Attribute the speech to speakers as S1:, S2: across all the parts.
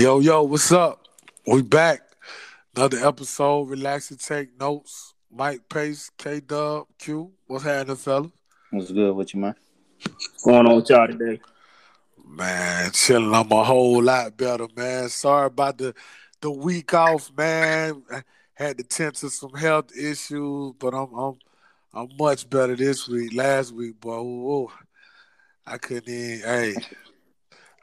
S1: Yo, yo, what's up? We back. Another episode. Relax and take notes. Mike Pace, K Dub, Q. What's happening, fellas?
S2: What's good with you, man?
S3: What's going on with y'all today?
S1: Man, chilling. I'm a whole lot better, man. Sorry about the the week off, man. I had to tend to some health issues, but I'm I'm I'm much better this week. Last week, boy, ooh, I couldn't even. Hey,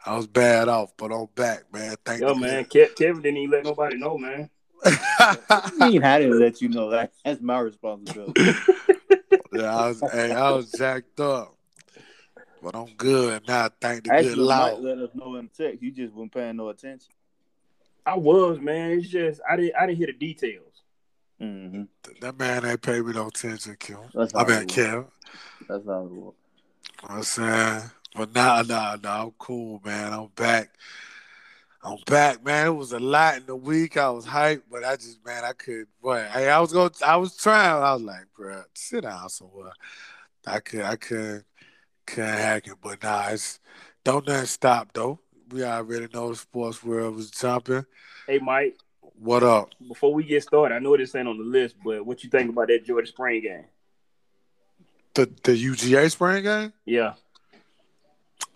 S1: I was bad off, but I'm back, man. Thank
S3: Yo,
S1: you,
S3: man, Ke- Kevin didn't even let nobody know, man.
S2: I mean, I didn't let you know that. That's my responsibility.
S1: yeah, I was. hey, I was jacked up, but I'm good now. Thank the
S2: Actually,
S1: good
S2: Mike
S1: Lord.
S2: let us know in the text. You just weren't paying no attention.
S3: I was, man. It's just I didn't I didn't hear the details.
S2: Mm-hmm.
S1: That man ain't paid me no attention, Kim.
S2: That's
S1: I
S2: how
S1: mean,
S2: it
S1: Kim.
S2: That's how it was.
S1: I'm saying, but nah, nah, nah. I'm cool, man. I'm back. I'm back, man. It was a lot in the week. I was hyped, but I just, man, I could. Boy, hey, I was going. I was trying. I was like, bro, sit down somewhere. I could, I could, couldn't hack it, but nah, it's don't nothing stop though. We already know the sports world was jumping.
S3: Hey, Mike,
S1: What up?
S3: before we get started, I know this ain't on the list, but what you think about that Georgia Spring game?
S1: The the UGA spring game?
S3: Yeah,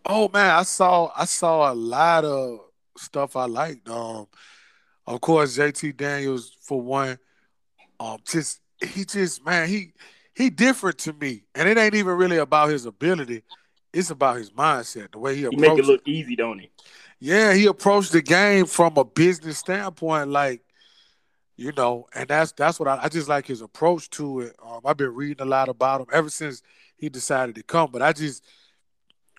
S1: Oh man, I saw I saw a lot of stuff I liked. Um, of course, JT Daniels for one. Um, just he just man he he different to me, and it ain't even really about his ability. It's about his mindset, the way he
S3: he make it look easy, don't he?
S1: Yeah, he approached the game from a business standpoint, like you know, and that's that's what I, I just like his approach to it. Um, I've been reading a lot about him ever since he decided to come, but I just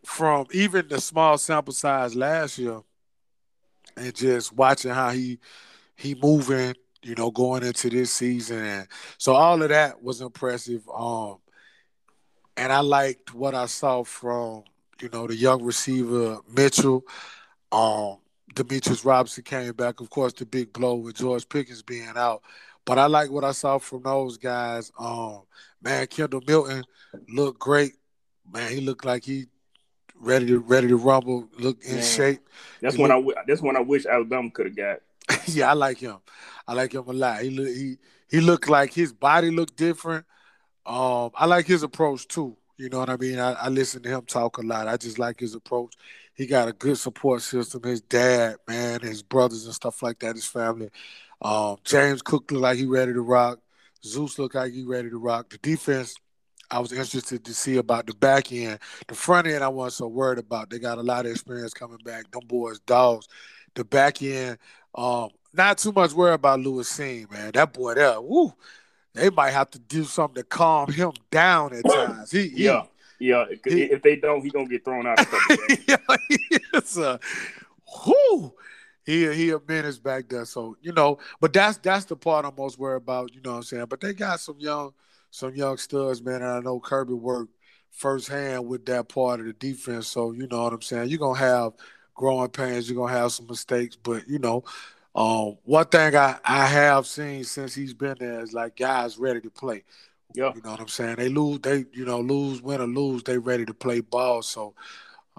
S1: from even the small sample size last year, and just watching how he he moving, you know, going into this season, and so all of that was impressive. Um, and I liked what I saw from you know the young receiver Mitchell. Um, Demetris Robertson came back, of course, the big blow with George Pickens being out. But I like what I saw from those guys. Um, man, Kendall Milton looked great. Man, he looked like he ready to ready to rumble, look in
S3: Man.
S1: shape.
S3: That's
S1: He
S3: when I
S1: look-
S3: that's when I wish Alabama could have got.
S1: yeah, I like him. I like him a lot. He look he he looked like his body looked different. Um, I like his approach too. You know what I mean? I, I listen to him talk a lot. I just like his approach. He got a good support system. His dad, man, his brothers and stuff like that, his family. Um, James Cook looked like he ready to rock. Zeus looked like he ready to rock. The defense, I was interested to see about the back end. The front end, I wasn't so worried about. They got a lot of experience coming back. Them boys, dogs. The back end, um, not too much worry about Lewis Cine, man. That boy there, woo. They might have to do something to calm him down at times. He, he
S3: Yeah, yeah. If,
S1: He-
S3: if they don't, he gonna get thrown out. A couple games.
S1: yeah, he is a whoo. He he a menace back there. So, you know, but that's that's the part I'm most worried about, you know what I'm saying? But they got some young some young studs, man, and I know Kirby worked firsthand with that part of the defense. So, you know what I'm saying? You're gonna have growing pains, you're gonna have some mistakes, but you know, um, one thing I, I have seen since he's been there is like guys ready to play.
S3: Yeah.
S1: You know what I'm saying? They lose, they you know lose, win or lose, they ready to play ball. So,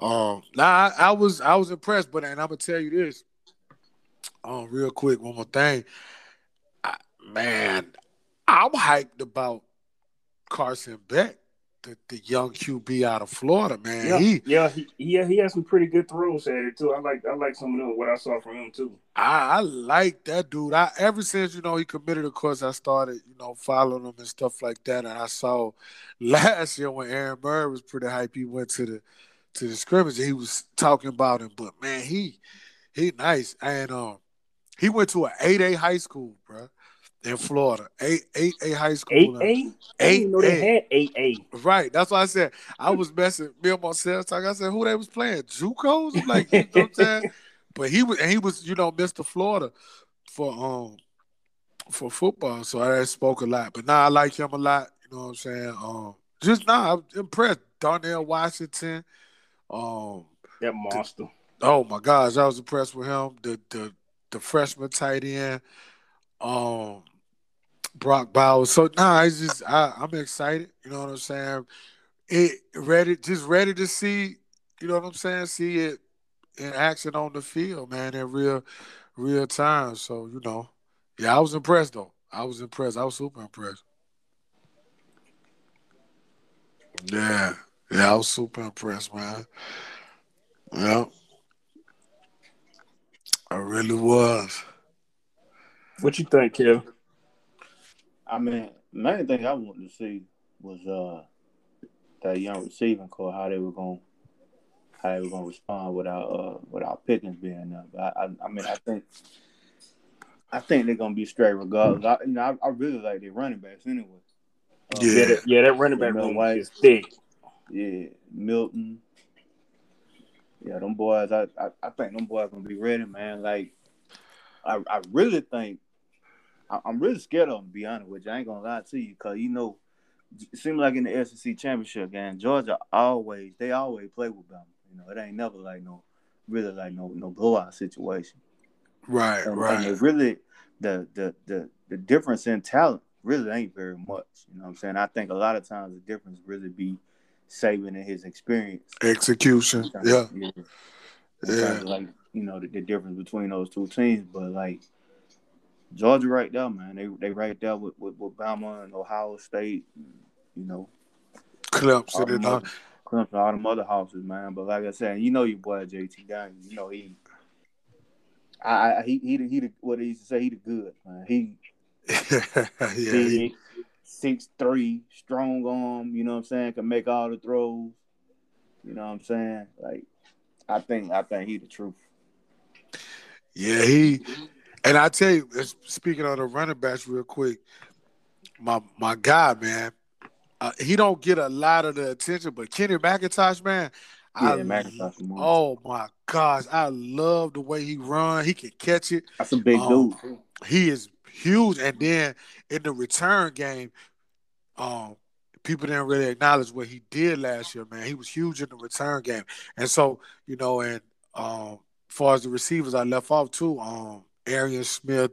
S1: um, now I, I was I was impressed, but and I'm gonna tell you this, um, real quick, one more thing, I, man, I'm hyped about Carson Beck, the, the young QB out of Florida, man.
S3: Yeah,
S1: He
S3: yeah, he, yeah, he has some pretty good throws at it too. I like, I like some of them, what I saw from him too.
S1: I, I like that dude. I ever since you know he committed, of course, I started you know following him and stuff like that. And I saw last year when Aaron Murray was pretty hype, he went to the to the scrimmage. and He was talking about him, but man, he he nice. And um, he went to an eight A high school, bro, in Florida. Eight eight A high school.
S3: Eight
S1: in-
S3: A, I didn't know they had eight A.
S1: Right. That's why I said I was messing me and myself talking. I said who they was playing? Jucos? Like, you know what I'm saying? But he was and he was, you know, Mr. Florida for um for football. So I spoke a lot. But now I like him a lot, you know what I'm saying? Um just now I'm impressed. Darnell Washington. Um
S3: That monster.
S1: oh my gosh, I was impressed with him. The the the freshman tight end. Um Brock Bowers. So nah, I just I, I'm excited. You know what I'm saying? It ready, just ready to see. You know what I'm saying? See it in action on the field, man, in real real time. So you know, yeah, I was impressed though. I was impressed. I was super impressed. Yeah, yeah, I was super impressed, man. Yeah, I really was.
S3: What you think, Kevin?
S2: I mean, main thing I wanted to see was uh that young receiving corps, how they were going how they were gonna respond without uh without Pickens being up. I, I I mean I think I think they're gonna be straight regardless. I, you know, I, I really like their running backs anyway.
S3: Um, yeah, yeah, that, yeah, that running back room White, is thick.
S2: Yeah, Milton. Yeah, them boys. I, I, I think them boys gonna be ready, man. Like, I I really think I, am really scared of them. To be honest with you, I ain't gonna lie to you, cause you know, it seems like in the SEC championship game, Georgia always they always play with them. You know, it ain't never like no really like no no blowout situation.
S1: Right,
S2: and,
S1: right.
S2: And really the the the the difference in talent really ain't very much. You know what I'm saying? I think a lot of times the difference really be saving in his experience.
S1: Execution. Yeah. Yeah.
S2: yeah. Like, you know, the, the, difference between those two teams. But like Georgia right there, man. They they right there with, with, with Bama and Ohio State, and, you know.
S1: Clemson and uh, all.
S2: Clemson, all them other houses, man. But like I said, you know your boy JT Daniels. You know he I, I he he he the, what he used to say he the good man. He yeah, big, six three, strong arm. You know what I'm saying? Can make all the throws. You know what I'm saying? Like, I think I think he the truth.
S1: Yeah, he. And I tell you, speaking of the running backs, real quick, my my guy, man, uh, he don't get a lot of the attention, but Kenny McIntosh, man,
S2: yeah, I, McIntosh.
S1: Oh my gosh, I love the way he run. He can catch it.
S2: That's a big um, dude.
S1: He is huge, and then in the return game, um, people didn't really acknowledge what he did last year. Man, he was huge in the return game, and so you know, and um, as far as the receivers, I left off too. Um, Arian Smith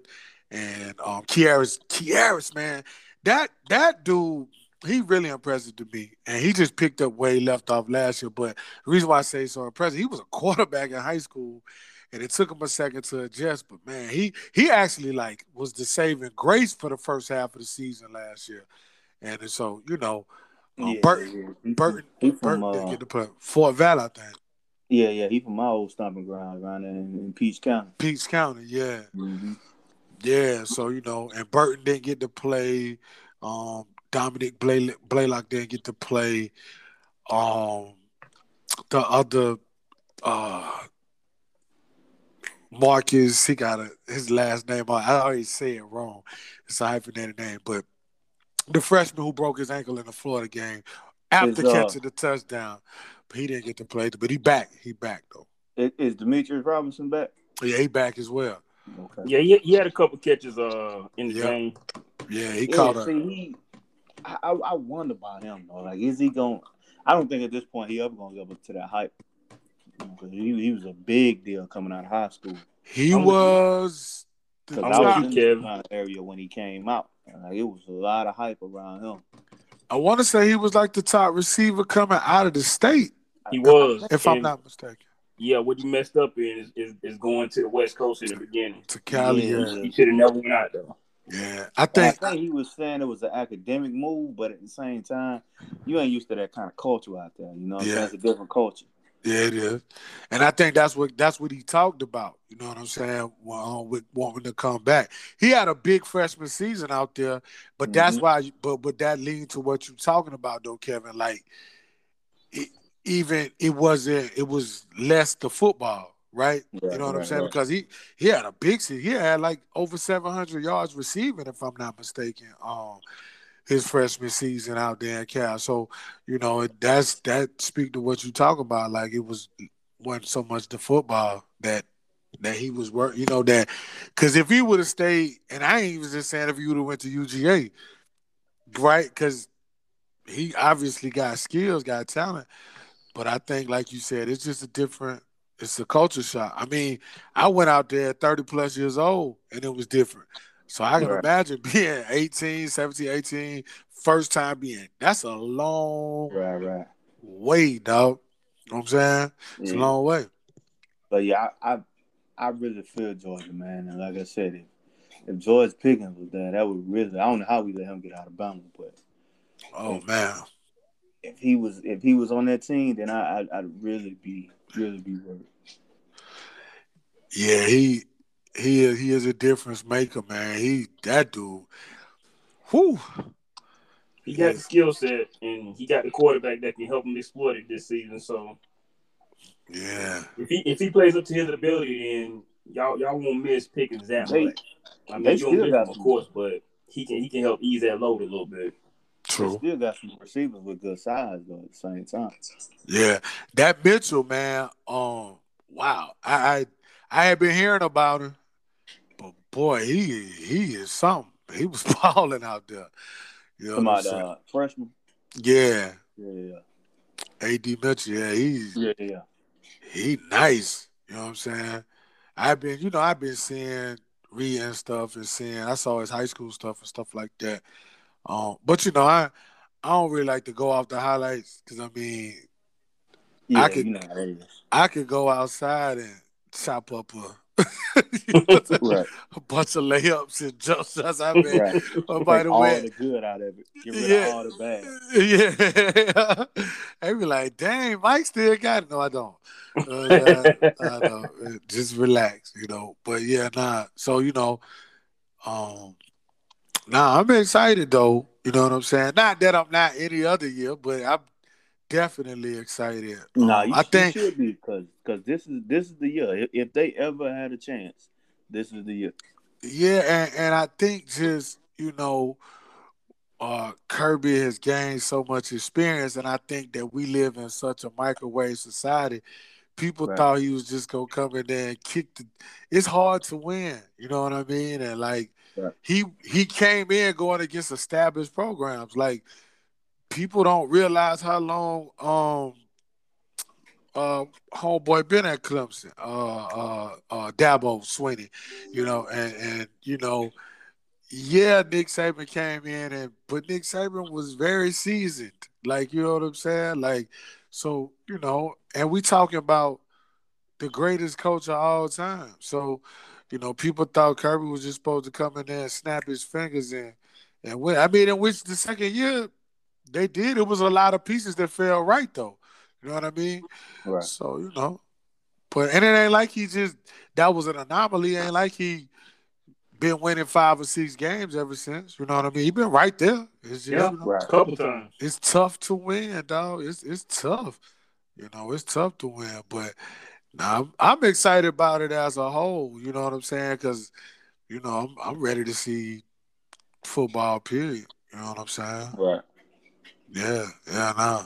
S1: and um, Kearis, Kearis, man, that that dude he really impressive to me, and he just picked up where he left off last year. But the reason why I say so impressive, he was a quarterback in high school, and it took him a second to adjust. But man, he he actually like was the saving grace for the first half of the season last year, and so you know, um, yeah, Burton, yeah. Burton, from, Burton uh, didn't get to play Fort Valley, I think.
S2: Yeah, yeah, he from my old stomping ground around in, in Peach County.
S1: Peach County, yeah,
S2: mm-hmm.
S1: yeah. So you know, and Burton didn't get to play. Um, Dominick Blay- Blaylock didn't get to play. Um, the other uh, Marcus, he got a, his last name. I already say it wrong. It's a hyphenated name, but the freshman who broke his ankle in the Florida game after uh, catching the touchdown, he didn't get to play. But he back. He back though.
S2: Is Demetris Robertson back?
S1: Yeah, he back as well.
S3: Okay. Yeah, he, he had a couple catches uh in the game.
S1: Yeah, he yeah, caught a.
S2: he, I, I wonder about him though. Like, is he going? I don't think at this point he ever going to go up to that hype. Because he, he was a big deal coming out of high school.
S1: He was.
S2: Because I was in the area when he came out. Like, it was a lot of hype around him.
S1: I want to say he was like the top receiver coming out of the state.
S3: He was,
S1: if and, I'm not mistaken.
S3: Yeah, what he messed up in is, is, is going to the West Coast in the beginning.
S1: To Cali, yeah.
S3: He should have never went out though.
S1: Yeah, I think,
S2: I think he was saying it was an academic move, but at the same time, you ain't used to that kind of culture out there. You know, yeah. it's a different culture.
S1: Yeah, it is, and I think that's what that's what he talked about. You know what I'm saying? Well, with wanting to come back, he had a big freshman season out there, but mm-hmm. that's why. But but that leads to what you're talking about, though, Kevin. Like, it, even it wasn't. It was less the football right? You know what right, I'm saying? Right. Because he he had a big season. He had like over 700 yards receiving, if I'm not mistaken. Um, his freshman season out there in Cal. So you know that's that speak to what you talk about. Like it was wasn't so much the football that that he was work. You know that because if he would have stayed, and I ain't even just saying if he would have went to UGA, right? Because he obviously got skills, got talent. But I think, like you said, it's just a different it's a culture shock. I mean, I went out there 30 plus years old and it was different. So I can right. imagine being 18, 17, 18, first time being. That's a long
S2: right, right.
S1: way, dog. You know what I'm saying? It's a long way.
S2: But yeah, I, I I really feel Georgia, man. And like I said, if, if George Pickens was there, that would really I don't know how we let him get out of Bama, but
S1: oh man.
S2: If he was if he was on that team, then I I'd, I'd really be really be worried.
S1: Yeah, he he is he is a difference maker, man. He that dude. Whew.
S3: He got the skill set and he got the quarterback that can help him exploit it this season. So
S1: yeah,
S3: if he if he plays up to his ability, then y'all y'all won't miss Pickens that they, much. I mean, you will miss him, of course, but he can he can help ease that load a little bit.
S1: True.
S2: They still got some receivers with good size though at the same time.
S1: Yeah, that Mitchell man. Um, wow, I I, I had been hearing about him, but boy, he he is something. He was balling out there.
S2: You know Come out, uh, freshman.
S1: Yeah.
S2: Yeah, yeah.
S1: AD Mitchell, yeah, he's
S2: yeah, yeah.
S1: He nice. You know what I'm saying? I've been, you know, I've been seeing reading stuff and seeing I saw his high school stuff and stuff like that. Um, but you know, I I don't really like to go off the highlights because I mean,
S2: yeah,
S1: I could
S2: you know
S1: I could go outside and chop up a
S2: right.
S1: a bunch of layups and jump shots. I mean,
S2: right.
S1: oh, by the
S2: all
S1: way,
S2: the good out of it. Get rid
S1: yeah,
S2: of all the
S1: bad. Yeah, they be like, "Dang, Mike still got it." No, I don't. Uh, I don't. Just relax, you know. But yeah, nah. So you know, um, nah, I'm excited though. You know what I'm saying? Not that I'm not any other year, but I'm definitely excited.
S2: No, nah, um, I think should be because because this is this is the year. If, if, they ever had a chance, this is the year.
S1: Yeah, and, and I think just you know, uh, Kirby has gained so much experience, and I think that we live in such a microwave society. People right. thought he was just gonna come in there and kick the. It's hard to win, you know what I mean? And like right. he he came in going against established programs, like people don't realize how long um uh homeboy been at Clemson, uh uh uh Dabo Swinney, you know, and and you know, yeah, Nick Saban came in and but Nick Saban was very seasoned. Like, you know what I'm saying? Like, so, you know, and we talking about the greatest coach of all time. So, you know, people thought Kirby was just supposed to come in there and snap his fingers in and win. I mean, in which the second year they did. It was a lot of pieces that fell right though. You know what I mean?
S2: Right.
S1: So you know, but and it ain't like he just that was an anomaly. It ain't like he been winning five or six games ever since. You know what I mean? He been right there.
S3: It's just, yeah, you know, right. couple times.
S1: It's tough to win, dog. It's it's tough. You know, it's tough to win, but now I'm, I'm excited about it as a whole. You know what I'm saying? Because you know I'm I'm ready to see football. Period. You know what I'm saying?
S2: Right.
S1: Yeah, yeah, no.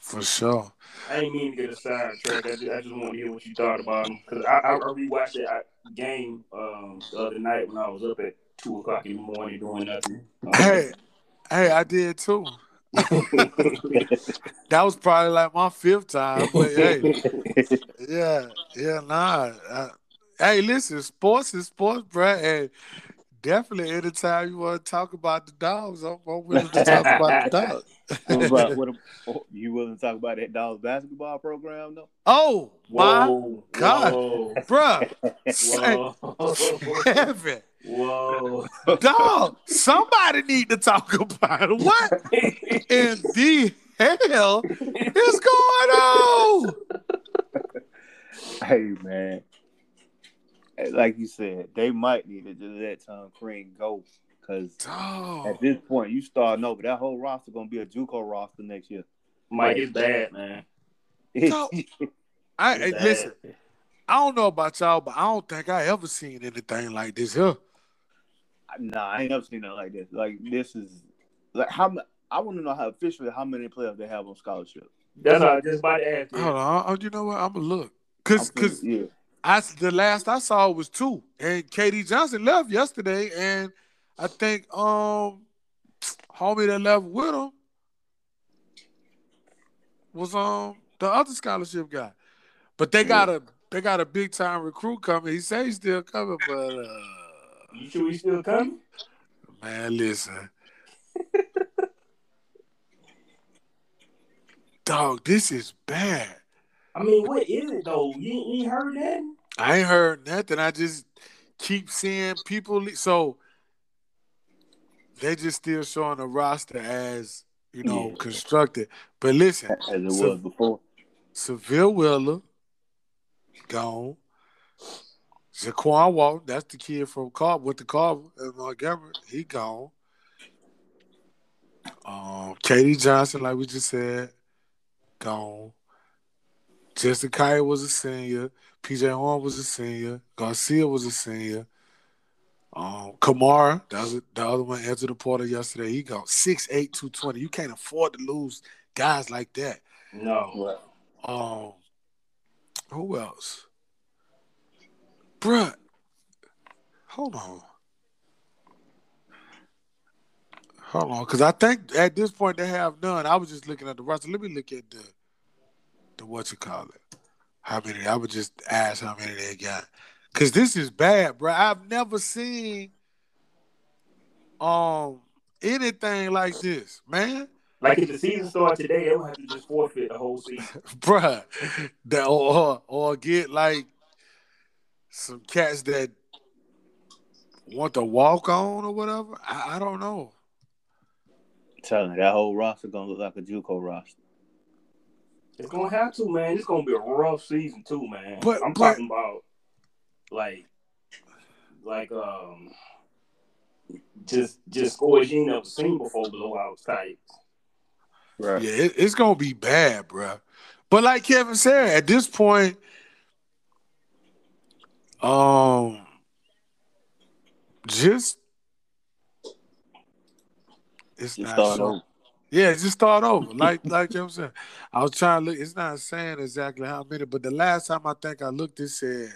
S1: For sure.
S3: I ain't mean to get a sidetrack. I just, I just want to hear what you thought about him because I, I rewatched that game um, the other night when I was up at two o'clock in the morning doing nothing. Um,
S1: hey, hey, I did too. that was probably like my fifth time, but hey, yeah, yeah, nah. Hey, listen, sports is sports, bro. Hey, definitely anytime you want to talk about the dogs, I'm, I'm willing to talk about the dogs.
S2: what about, what, oh, you willing to talk about that dogs basketball program though?
S1: Oh whoa, my God, whoa. bruh. Whoa. Heaven.
S3: Whoa.
S1: Dog, somebody need to talk about it. What in the hell is going on?
S2: Hey man, like you said, they might need to just let Tom Crean go because
S1: oh.
S2: at this point you start over. That whole roster gonna be a JUCO roster next year.
S3: Might is bad, man.
S1: So, I hey, listen. I don't know about y'all, but I don't think I ever seen anything like this here.
S2: Nah, I ain't never seen nothing like this. Like this is like how I want to know how officially how many players they have on scholarship.
S3: That's all. Just by the ask.
S1: Hold on, oh, you know what? I'm gonna look because because yeah. I the last I saw was two, and KD Johnson left yesterday, and I think um homie that left with him was um the other scholarship guy, but they got a they got a big time recruit coming. He say he's still coming, but uh,
S3: you sure he's still coming?
S1: Man, listen. Dog, this is bad.
S3: I mean, what is it though? You, you ain't heard that?
S1: I ain't heard nothing. I just keep seeing people. le- So they just still showing the roster as you know
S2: Yeah.
S1: constructed. But listen,
S2: as it
S1: So-
S2: was before.
S1: Sahvir Wheeler gone. Jaquan Walton, that's the kid from Carver with the Carver and Montgomery. He gone. Um, KD Johnson, like we just said, gone. Justin Kaya was a senior. PJ Horne was a senior. Garcia was a senior. Um, Camara, that was the other one entered the portal yesterday. He gone 6'8", 220. You can't afford to lose guys like that.
S3: No.
S1: Um, who else? Bruh, hold on. Hold on, because I think at this point they have none. I was just looking at the roster. Let me look at the the what you call it. How many? I would just ask how many they got. Cause this is bad, bro. I've never seen um anything like this, man.
S3: Like if the season started today, they would have to just forfeit the whole season.
S1: bruh, that or or get like some cats that want to walk on or whatever. I, I don't know.
S2: telling you, that whole roster gonna look like a JUCO roster.
S3: It's gonna have to, man. It's gonna be a rough season too, man.
S1: But-
S3: I'm
S1: but-
S3: talking about like, like um, just just scores you ain't never seen before blowouts type.
S2: Right.
S1: Yeah, it, it's gonna be bad, bruh. But like Kevin said, at this point, um, just it's
S2: Just
S1: not so- Yeah, just start over. Like like I'm saying. I was trying to look, it's not saying exactly how many, but the last time I think I looked, it said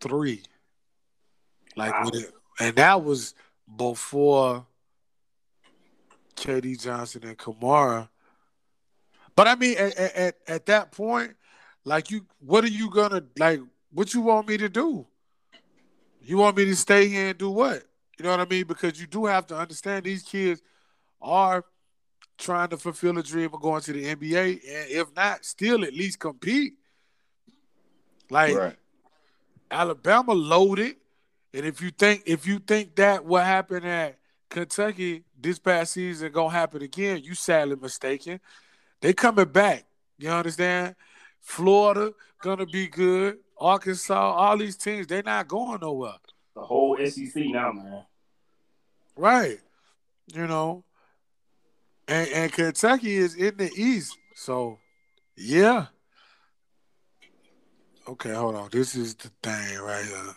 S1: three. Like
S3: Wow.
S1: with it, and that was before KD Johnson and Camara. But I mean, at, at, at that point, like you, what are you gonna like? What you want me to do? You want me to stay here and do what? You know what I mean? Because you do have to understand these kids are trying to fulfill a dream of going to the NBA, and if not, still at least compete. Like
S2: Right.
S1: Alabama loaded, and if you think if you think that what happened at Kentucky this past season gonna happen again, you sadly mistaken. They coming back. You understand? Florida gonna be good. Arkansas, all these teams, they're not going nowhere.
S3: The whole SEC now, man.
S1: Right. You know. And and Kentucky is in the East. So yeah. Okay, hold on. This is the thing right here.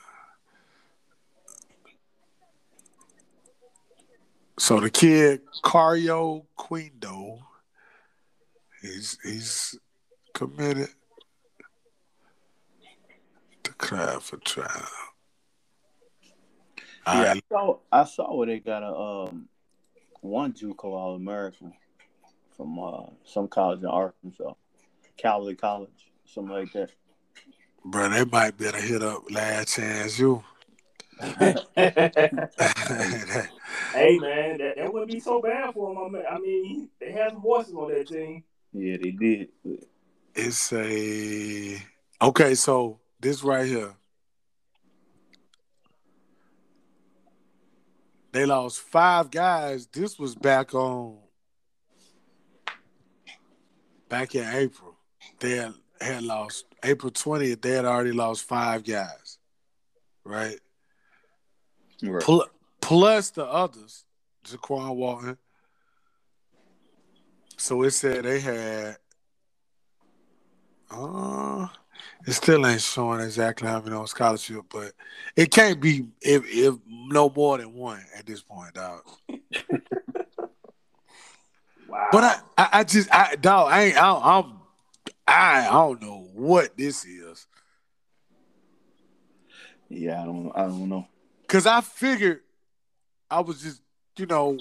S1: So the kid Kario Oquendo, he's he's committed cry for trial.
S2: Yeah,
S1: right,
S2: I saw, I saw where they got a um one JUCO All American from uh some college in Arkansas, Cowley College, something like that.
S1: bro, they might better hit up Last Chance U.
S3: hey man, that, that wouldn't be so bad for them. I mean, I mean, they have some voices on that team.
S2: Yeah, they did.
S1: it's a okay. So this right here, they lost five guys. This was back on back in April. They had, had lost April twentieth. They had already lost five guys, right?
S2: Right.
S1: Pl- plus the others, Jaquan Walton. So it said they had. Uh, it still ain't showing exactly how many on scholarship, but it can't be if, if no more than one at this point, dog.
S3: Wow.
S1: But I, I, I just, I, dog, I ain't, I, I'm, I, I don't know what this is,
S2: Yeah, I don't. I don't know.
S1: cause I figured I was just, you know,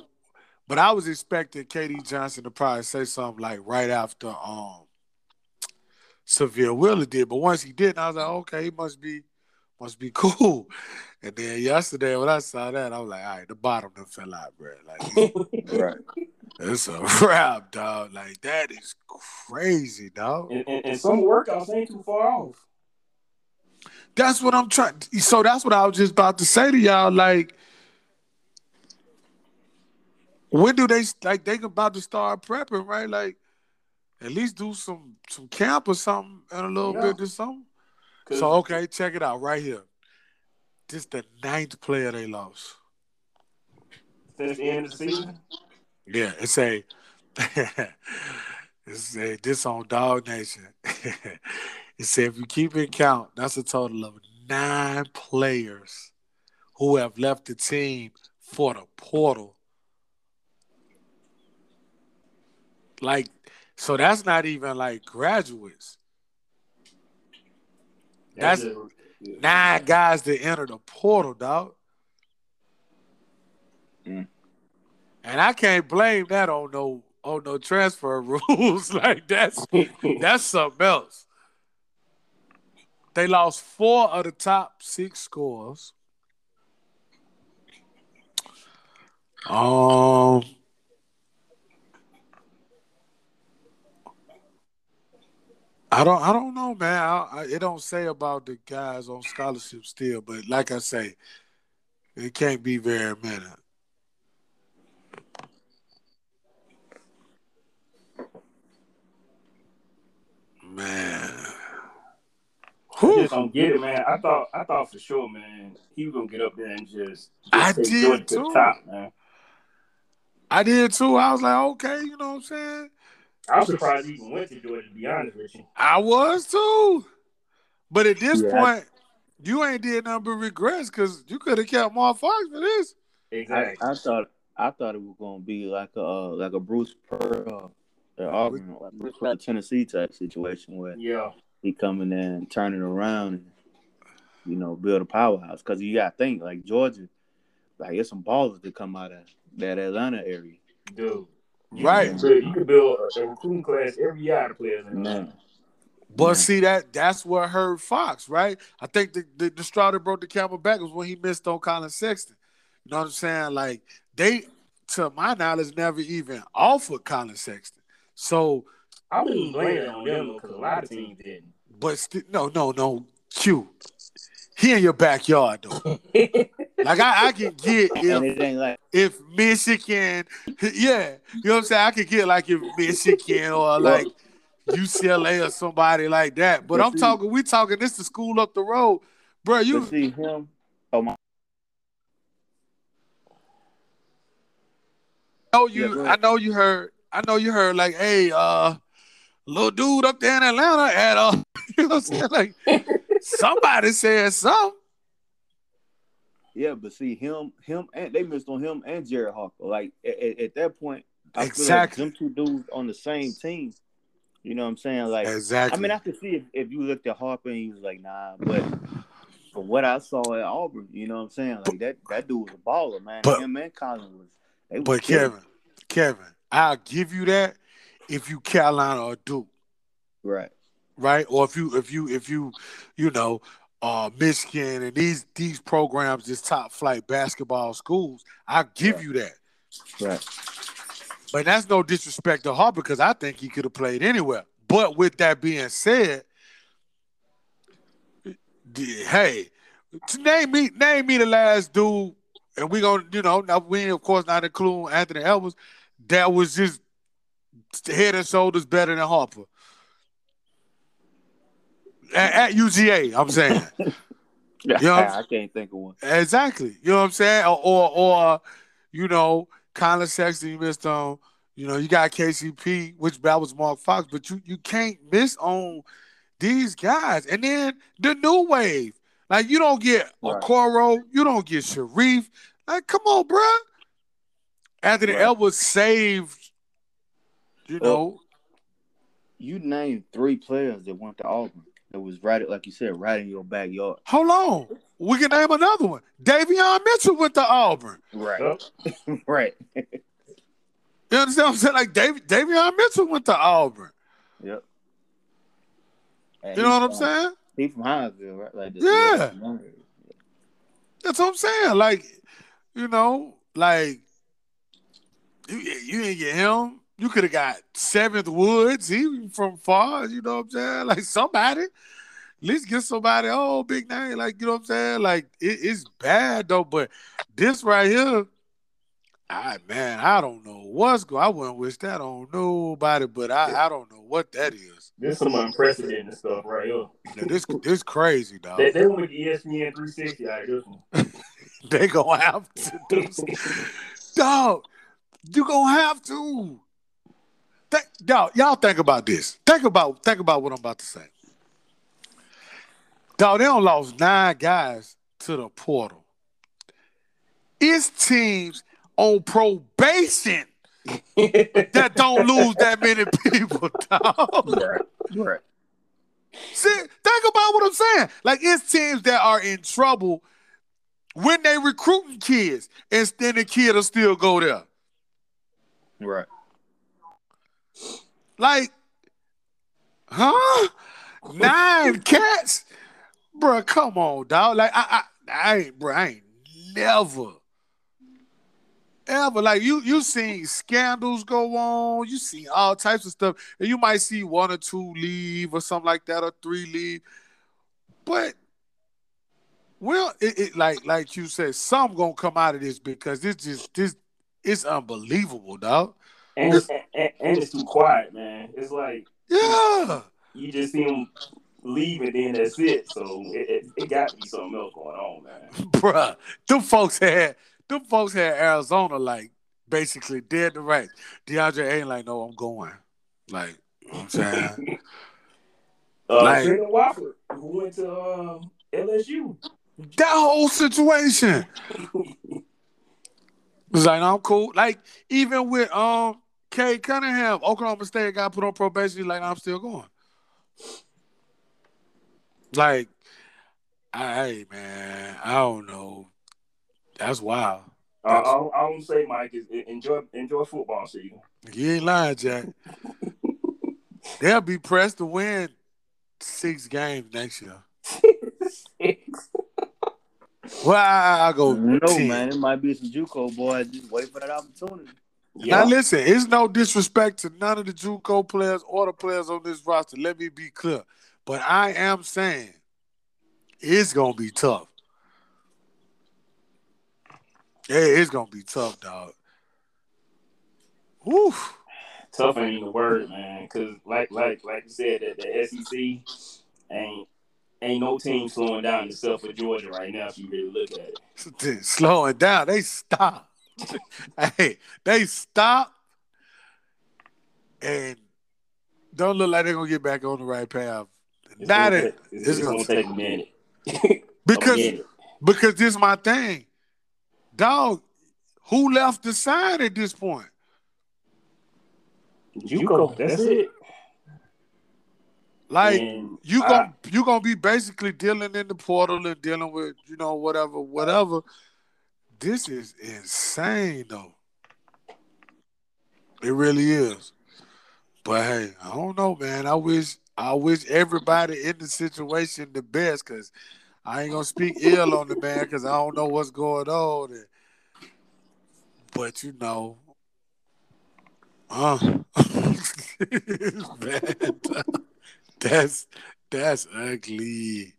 S1: but I was expecting KD Johnson to probably say something like right after um Sahvir Wheeler did, but once he did, I was like, okay, he must be must be cool. And then yesterday when I saw that, I was like, all right, the bottom done fell out, bro. Like
S2: Right.
S1: It's a wrap, dog. Like that is crazy, dog.
S3: And, and, and some workouts ain't too far off.
S1: That's what I'm trying. So that's what I was just about to say to y'all. Like, when do they like they about to start prepping? Right, like at least do some some camp or something and a little
S3: Yeah.
S1: bit or something. So okay, check it out right here. This the ninth player they lost.
S3: since the end of the season.
S1: Yeah, it's a it's a this on Dog Nation. it said if you keep it count, that's a total of nine players who have left the team for the portal. Like, so that's not even like graduates. That's-
S3: just-
S1: Nine guys that enter the portal, dog.
S2: Mm.
S1: And I can't blame that on no on no transfer rules. like that's that's something else. They lost four of the top six scores. Um, I don't, I don't know, man. I, I, it don't say about the guys on scholarship still, but like I say, it can't be very many. Man.
S3: I just don't get it, man. I thought I thought for sure, man, he was gonna get up there and just, just
S1: I did
S3: Georgia to the top, man.
S1: I did too. I was like, okay, you know what I'm saying?
S3: I was surprised he even went to Georgia. To be honest with you,
S1: I was too. But at this
S2: Yeah.
S1: point, you ain't did nothing but regrets because you could have kept Mark Fox for this.
S2: I,
S3: exactly.
S2: I thought I thought it was gonna be like a uh, like a Bruce Pearl at Auburn, like Bruce Pearl Tennessee type situation where
S3: yeah,
S2: he coming in and turning around and you know build a powerhouse. Because you got to think like Georgia, like it's some ballers that come out of that Atlanta area.
S3: dude. You
S1: Right.
S3: could build- You could build a, a recruiting class every year out of players. In
S2: Man.
S3: Atlanta.
S1: But
S2: Yeah.
S1: see that that's what hurt Fox, right? I think the, the, the straw that broke the camel back was when he missed on Collin Sexton. You know what I'm saying? Like they, to my knowledge, never even offered Collin Sexton. So,
S3: I wouldn't blame it on them because a lot of teams didn't.
S1: but sti- no, no, no. Q, he in your backyard though. Like I, I can get
S2: And
S1: if
S2: like
S1: if Michigan, yeah, you know what I'm saying. I could get like if Michigan or like UCLA or somebody like that. But
S2: But
S1: I'm
S2: see-
S1: talking, we talking this the school up the road, bro.
S2: you
S1: You
S2: see him. Oh my!
S1: know you,
S2: ahead.
S1: I know you heard, I know you heard like, hey, uh, little dude up there in Atlanta at uh, you know what I'm saying? Like somebody said something.
S2: Yeah, but see him, him, and they missed on him and Jared Harper. Like at, at, at that point, I
S1: Exactly.
S2: like them two dudes on the same team. You know what I'm saying? Like
S1: Exactly.
S2: I mean, I could see if, if you looked at Harper and he was like, nah, but from what I saw at Auburn, you know what I'm saying? Like that that dude was a baller, man.
S1: But-
S2: him and Collin was.
S1: But
S2: killing.
S1: Kevin, Kevin, I'll give you that if you Carolina or Duke.
S2: right?
S1: Right? Or if you if you if you you know uh Michigan and these these programs, this top flight basketball schools, I give
S2: Right.
S1: you that.
S2: Right.
S1: But that's no disrespect to Harper because I think he could have played anywhere. But with that being said, hey, name me name me the last dude, and we gonna you know now we of course not including Anthony Edwards that was just head and shoulders better than Harper. At, at UGA, I'm saying. Yeah.
S2: I can't think of one.
S1: Exactly. You know what I'm saying? Or or, or uh, you know, Collin Sexton you missed on. You know, you got KCP, which that was Mark Fox, but you you can't miss on these guys. And then the new wave. Like you don't get
S2: Right.
S1: Okoro, you don't get Sharife. Like, come on, bro. Anthony
S2: Right.
S1: Edwards saved, you
S2: Well,
S1: know,
S2: You named three players that went to Auburn. That was right, like you said, right in your backyard.
S1: hold on. We can name another one. Davion Mitchell went to Auburn.
S2: Right.
S3: Yep.
S2: right.
S1: You understand what I'm saying? Like Dav- Davion Mitchell went to Auburn.
S2: Yep. And
S1: You know
S2: he
S1: what I'm
S2: from-
S1: saying?
S2: He from Hinesville, right? Like this.
S1: Yeah. That's what I'm saying. Like, you know, like You you didn't get him. You could have got Seventh Woods. He from far. You know what I'm saying? Like somebody. At least get somebody, oh, big name, like you know what I'm saying? Like it, it's bad though, but this right here, I man, I don't know what's going. I wouldn't wish that on nobody, but I, I don't know what that is.
S3: This some unprecedented stuff right here.
S1: Yeah, this this crazy, dog.
S3: They, they want to get ESPN 360 out of this one.
S1: they gonna have to do, dog. You gonna have to. Dog, y'all think about this. Think about think about what I'm about to say. Dog, they don't lost nine guys to the portal. It's teams on probation that don't lose that many people, dog.
S2: Right. Right.
S1: See, think about what I'm saying. Like it's teams that are in trouble when they recruiting kids, and then the kid will still go there.
S2: Right.
S1: Like, huh? Nine cats, bro. Come on, dog. Like I, I, I ain't, bro. I ain't never, ever like you. You seen scandals go on. You seen all types of stuff, and you might see one or two leave or something like that, or three leave. But well, it, it like like you said, some gonna come out of this because this just this it's unbelievable, dog.
S3: And, and, and, and it's too quiet, man. It's like
S1: Yeah.
S3: you just see them leave and then that's it. So it, it, it got to be something else going on, man.
S1: Bruh, them folks had them folks had Arizona like basically dead to right. DeAndre ain't like, no, I'm going. Like, you know what I'm saying?
S3: Uh,
S1: Like-
S3: Trent Watford, who went to uh, LSU.
S1: that whole situation. Was like, no, I'm cool. Like, even with um Cade Cunningham, Oklahoma State got put on probation, he's like, I'm still going. Like, I, hey man, I don't know. That's wild.
S3: Uh, all, all I'm say, Mike, is enjoy enjoy football season.
S1: You ain't lying, Jack. They'll be pressed to win six games next year. Well, I, I go
S2: No,
S1: 10.
S2: man. It might be some JUCO boys. Just wait for that opportunity.
S1: Now
S3: Yeah,
S1: listen, it's no disrespect to none of the JUCO players or the players on this roster. Let me be clear, but I am saying it's gonna be tough. Yeah, it's gonna be tough, dog. Woo.
S3: tough ain't the word, man. Because like like like you said, that the SEC ain't ain't no team slowing down except for Georgia right now. If you really look at it,
S1: Slowing down, they stop. hey, they stop and don't look like they're gonna get back on the right path.
S3: it's
S1: Not
S3: gonna,
S1: it.
S3: it's,
S1: It's gonna
S3: gonna take a minute. A
S1: Because
S3: minute.
S1: Because this is my thing. Dog, who left the side at this point?
S3: JUCO, that's it.
S1: Like
S3: And
S1: you
S3: I-
S1: gon' you gonna be basically dealing in the portal and dealing with, you know, whatever, whatever. This is insane though. It really is. But hey, I don't know, man. I wish I wish everybody in the situation the best because I ain't gonna speak ill on the man because I don't know what's going on. And, but you know, uh, it's bad. That's that's ugly.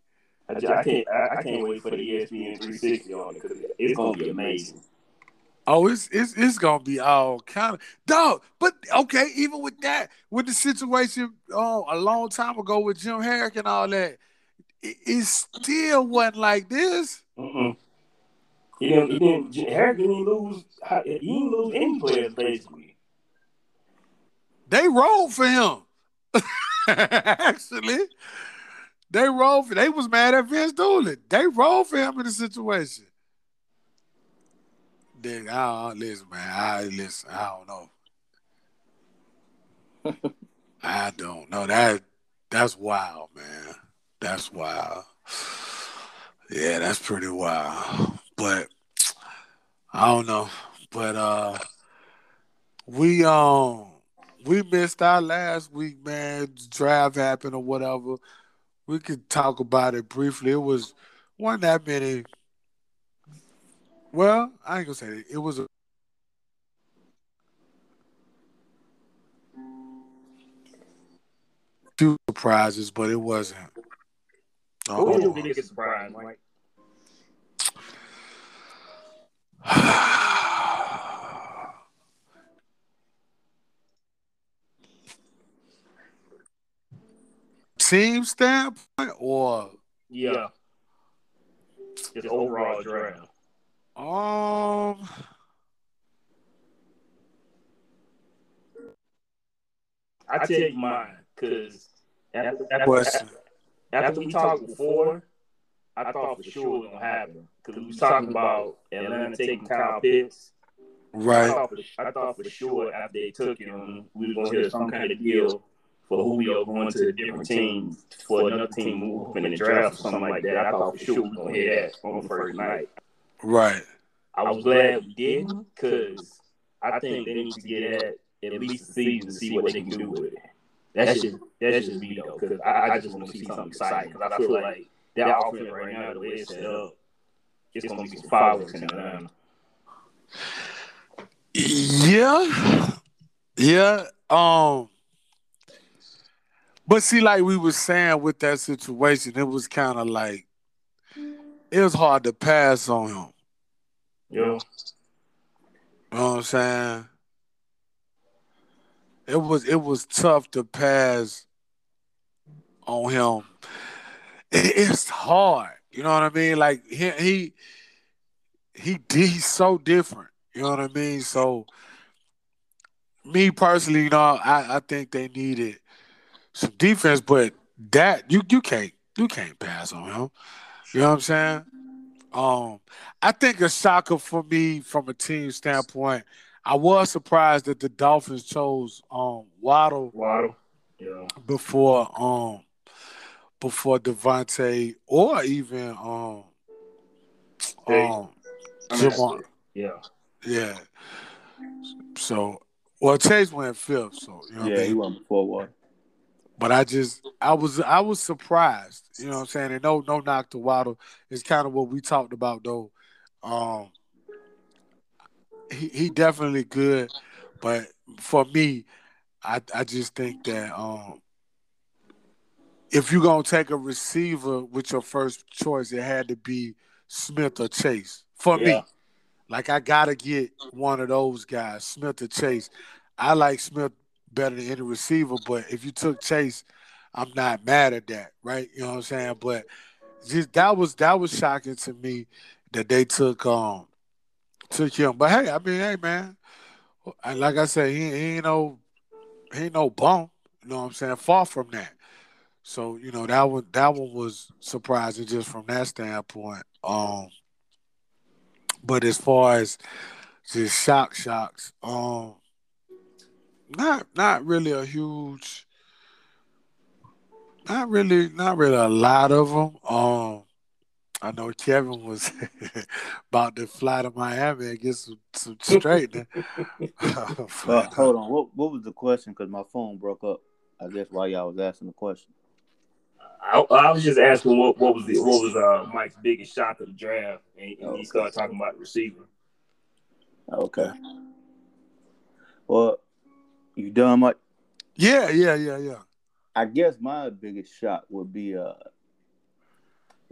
S3: I, ju- I can't I, I can't wait for the ESPN 360 on it because it's gonna be amazing.
S1: Oh, it's it's it's gonna be all kind of dog. But okay, even with that, with the situation oh a long time ago with Jim Harrick and all that, it, it still wasn't like this.
S3: Mm-mm. He didn't. He didn't. Harry didn't lose. He didn't lose any players basically.
S1: They rolled for him. Actually, they rolled for. They was mad at Vince Dooley. They rolled for him in the situation. Then I don't listen, man. I listen. I don't know. I don't know. That that's wild, man. That's wild. Yeah, that's pretty wild. But I don't know. But uh we um we missed our last week, man. Draft happened or whatever. We could talk about it briefly. It was one that many. Well, I ain't gonna say it. It was. A... Few surprises, but it wasn't.
S3: Was your biggest surprise, Mike?
S1: Team standpoint or
S3: Yeah. Just overall draft.
S1: um
S3: I take mine because after, after,
S1: question.
S3: after we talked before, I thought for sure it was gonna happen because we was talking about Atlanta taking Kyle Pitts. I
S1: Right.
S3: thought, for, I thought for sure after they took him, we were gonna hear some kind of deal for Julio going to a different team for another team move in the draft or something like that. I thought for sure we were gonna hear that on the first night.
S1: Right.
S3: I was glad we didn't because I think they need to get at at least a season to see what they can do with it. That's just that's just me though, because I, I just want to see something exciting. Because I feel like that offense right now, the way it's set up, it's gonna be some fireworks in Atlanta.
S1: Yeah. Yeah. Um but see, like we were saying with that situation, it was kind of like it was hard to pass on him.
S3: You know,
S1: You know what I'm saying? It was it was tough to pass on him. It- it's hard. You know what I mean? Like he he he did he's so different. You know what I mean? So me personally, you know, I, I think they needed some defense, but that you you can't you can't pass on him. You know what I'm saying? Um, I think a shocker for me from a team standpoint. I was surprised that the Dolphins chose um Waddle
S3: Waddle. Yeah.
S1: before um before DeVonta or even um
S3: Hey.
S1: um Ja'Marr.
S3: Yeah.
S1: Yeah. So well Chase went fifth, so you know I
S2: Yeah, he went before Waddle.
S1: But I just I was I was surprised. You know what I'm saying? And no no knock to Waddle. It's kind of what we talked about though. Um he he definitely good, but for me, I I just think that um if you're gonna take a receiver with your first choice, it had to be Smith or Chase. For
S3: Yeah.
S1: me. Like I gotta get one of those guys, Smith or Chase. I like Smith better than any receiver, but if you took Chase, I'm not mad at that, right? You know what I'm saying? But just that was that was shocking to me that they took um took him. But hey, I mean, hey man, like I said, he, he ain't no he ain't no bum. You know what I'm saying? Far from that. So you know that one that one was surprising just from that standpoint. Um, but as far as just shock shocks, um, not not really a huge, not really not really a lot of them. Um, I know Kevin was about to fly to Miami and get some some straightening.
S2: Uh, hold on. What what was the question? Because my phone broke up. I guess while y'all was asking the question.
S3: I, I was just asking what, what was the what was uh, Mike's biggest shock of the draft, and, and he started talking about receiver.
S2: Okay. Well, you done, Mike?
S1: yeah, yeah, yeah, yeah.
S2: I guess my biggest shot would be uh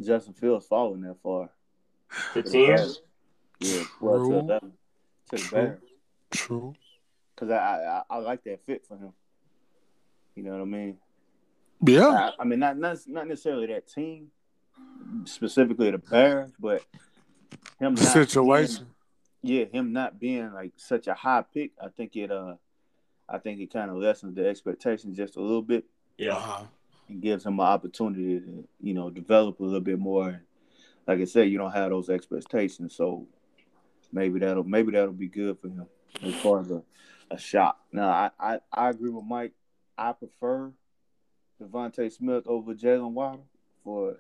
S2: Justin Fields falling that far.
S3: To ten,
S2: Yeah, well, to
S1: True.
S2: to the
S1: True.
S2: Bears,
S1: True.
S2: because I, I I like that fit for him. You know what I mean?
S1: Yeah.
S2: I, I mean, not, not not necessarily that team, specifically the Bears, but him not
S1: situation.
S2: being- yeah, him not being like such a high pick, I think it uh, I think it kind of lessens the expectations just a little bit
S3: yeah,
S1: Uh-huh.
S2: and gives him an opportunity to you know develop a little bit more. Like I said, you don't have those expectations, so maybe that'll maybe that'll be good for him as far as a, a shot. Now, I, I I agree with Mike. I prefer DeVonta Smith over Jaylen Waddle for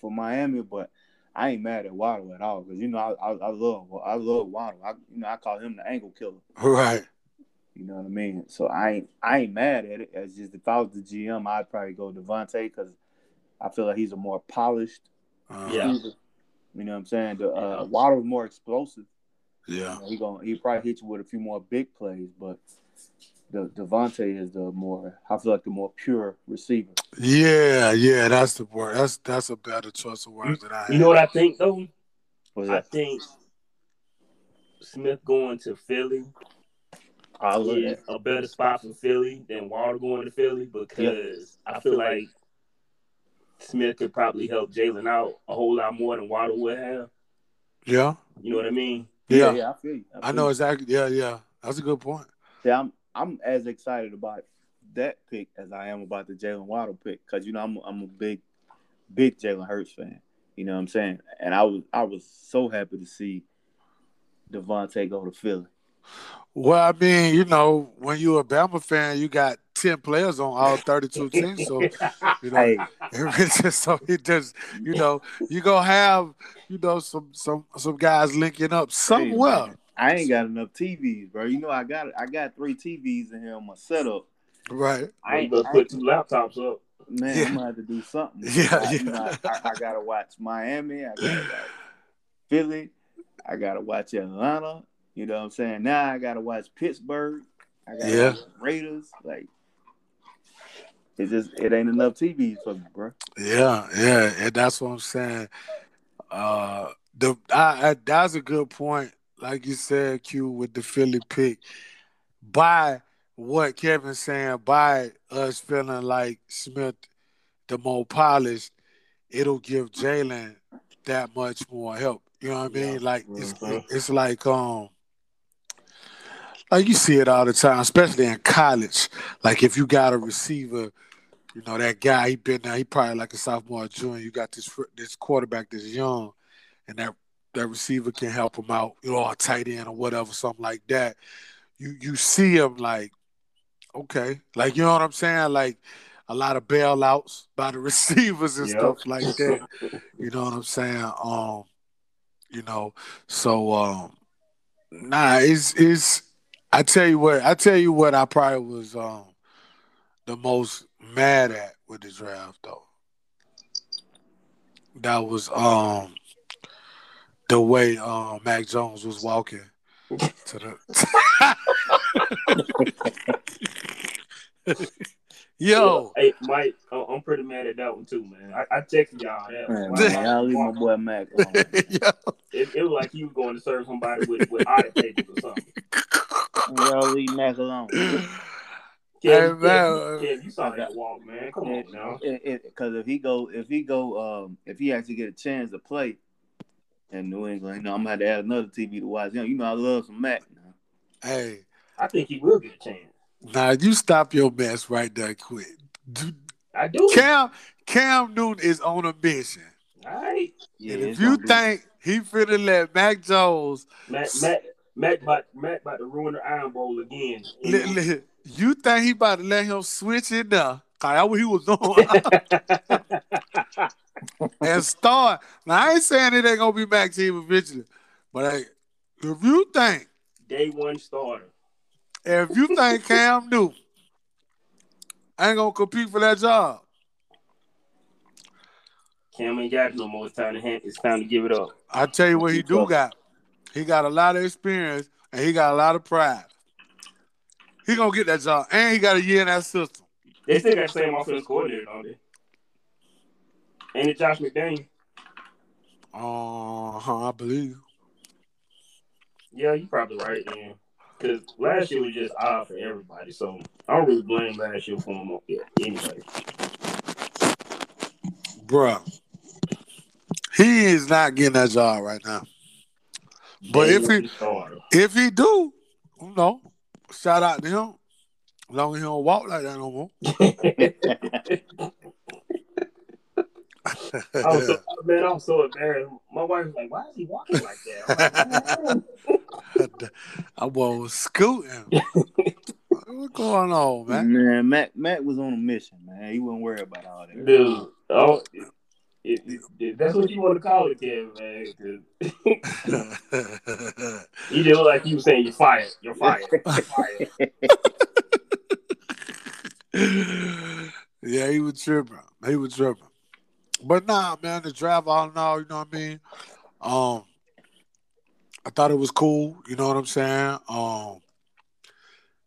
S2: for Miami, but I ain't mad at Waddle at all because you know I, I I love I love Waddle. I you know I call him the angle killer.
S1: Right.
S2: You know what I mean? So I ain't I ain't mad at it. It's just if I was the GM, I'd probably go DeVonta because I feel like he's a more polished
S1: Uh,
S3: Yeah.
S2: receiver. You know what I'm saying? The uh,
S3: Yeah.
S2: Waddle's more explosive.
S1: Yeah.
S2: You know, he going he probably hit you with a few more big plays, but the DeVonta is the more I feel like the more pure receiver.
S1: Yeah, yeah, that's the word. That's that's a better choice of words than I.
S3: You know what I think though?
S2: What's
S3: I think Smith going to Philly
S2: I love
S3: is
S2: that.
S3: a better spot for Philly than Waddle going to Philly because I feel like Smith could probably help Jalen out a whole lot more than Waddle would have.
S1: Yeah,
S3: You know what I mean?
S1: yeah,
S2: Yeah, yeah, I feel you.
S1: I
S2: feel
S1: know
S2: you.
S1: exactly. Yeah, yeah, that's a good point.
S2: Yeah, I'm I'm as excited about that pick as I am about the Jaylen Waddle pick because you know I'm I'm a big big Jalen Hurts fan. You know what I'm saying? And I was I was so happy to see DeVonta go to Philly.
S1: Well, I mean, you know, when you're a Bama fan, you got ten players on all thirty-two teams, so you know,
S2: Hey,
S1: it's just so it just, you know, you gonna have, you know, some some some guys linking up
S2: hey,
S1: somewhere,
S2: man, I ain't got enough TVs, bro. You know I got I got three TVs in here on my setup.
S1: right?
S2: I
S3: you
S2: ain't,
S3: better
S2: I
S3: put two laptops up.
S2: man,
S1: Yeah.
S2: I'm gonna have to do something.
S1: Yeah,
S2: I, you
S1: yeah.
S2: know, I, I, I gotta watch Miami. I gotta watch Philly. I gotta watch Atlanta. You know what I'm saying? Now I gotta watch Pittsburgh. I gotta
S1: Yeah.
S2: watch Raiders. Like it just it ain't enough TV for me, bro.
S1: Yeah, yeah, and that's what I'm saying. Uh, the I, I, that's a good point, like you said, Q, with the Philly pick. By what Kevin's saying, by us feeling like Smith, the more polished, it'll give Jalen that much more help. You know what I mean?
S3: Yeah.
S1: Like it's it's like um. Like you see it all the time, especially in college. Like if you got a receiver you know that guy. He been there. He probably like a sophomore, or junior. You got this this quarterback that's young, and that that receiver can help him out. You know, a tight end or whatever, something like that. You you see him like, okay, like you know what I'm saying, like a lot of bailouts by the receivers and
S3: Yep.
S1: stuff like that. You know what I'm saying? Um, you know, so um, nah, it's it's. I tell you what, I tell you what, I probably was um the most mad at with the draft though. That was um the way um Mac Jones was walking to the Yo,
S3: Hey, Mike, I- I'm pretty mad at that one too, man. I, I texted y'all that.
S2: Man, man,
S3: why-
S2: y'all leave my boy Mac alone.
S3: It, it was like he was going to serve somebody with, with audit papers or something.
S2: Y'all leave Mac alone.
S3: Kev,
S1: Hey,
S3: Kev,
S1: man.
S3: Kev, you saw that walk, man. Come on now.
S2: Because if he go, if he go, um, if he actually get a chance to play in New England, you know, I'm gonna have to add another TV to watch him. You know, I love some Mac. Now.
S1: hey,
S3: I think he will get a chance.
S1: Now you stop your mess right there, quick. Do-
S3: I do.
S1: Cam Cam Newton is on a mission.
S3: All right.
S2: Yeah,
S1: and if you
S2: gonna be-
S1: think he finna let Mac Jones
S3: Mac Mac Mac about, Matt about to ruin the Iron Bowl again.
S1: li- li- you think he about to let him switch it now? Cause that's what he was doing. and start. Now I ain't saying it ain't gonna be Mac team eventually, but hey, if you think
S3: Day one starter.
S1: If you think Cam Newton ain't gonna compete for that job,
S3: Cam ain't got no more. It's time to hand, It's time to give it up.
S1: I tell you what he do got. He got a lot of experience and he got a lot of pride. He gonna get that job, and he got a year in that system.
S3: They still got same offensive coordinator, don't they? Ain't it Josh McDaniel?
S1: Uh huh, I believe.
S3: Yeah, you probably right, man. Because last year was just odd for everybody, so I don't really blame last year for him. Yeah, anyway.
S1: Bruh. He is not getting that job right now. But
S3: Day
S1: if he-
S3: starter.
S1: If he do, you know, shout out to him. As long as he don't walk like that no more.
S3: I was so, man, I'm so embarrassed. My wife was like, "Why is he walking like that?" I'm like,
S1: I was scooting. What's going on, man?
S2: Man, Matt, Matt was on a mission, man. He wasn't worried about all that.
S3: Dude, oh, it, it, it, that's what you want to call it, Kevin, man. he just looked like he was saying, "You're fired. You're fired. You're fired."
S1: yeah, he was tripping. He was tripping. But nah, man, the draft all in all, you know what I mean? Um I thought it was cool, you know what I'm saying? Um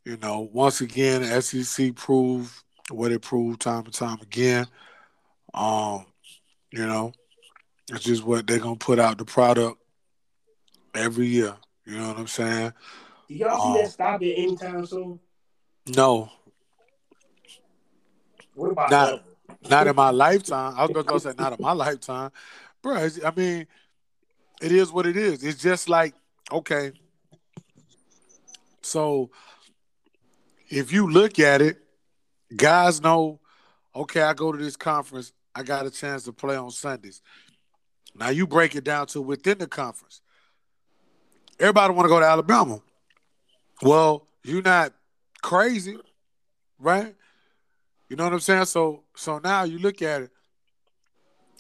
S1: You know, once again, SEC proved what it proved time and time again. Um, you know, it's just what they're gonna put out the product every year. You know what I'm saying?
S3: Do y'all see um, that stopping anytime soon?
S1: No.
S3: What about
S1: not, not in my lifetime? I was gonna say not in my lifetime, bro. I mean, it is what it is. It's just like okay. So if you look at it, guys know, okay, I go to this conference, I got a chance to play on Sundays. Now you break it down to within the conference. Everybody want to go to Alabama. Well, you're not crazy, right? You know what I'm saying? So so now you look at it.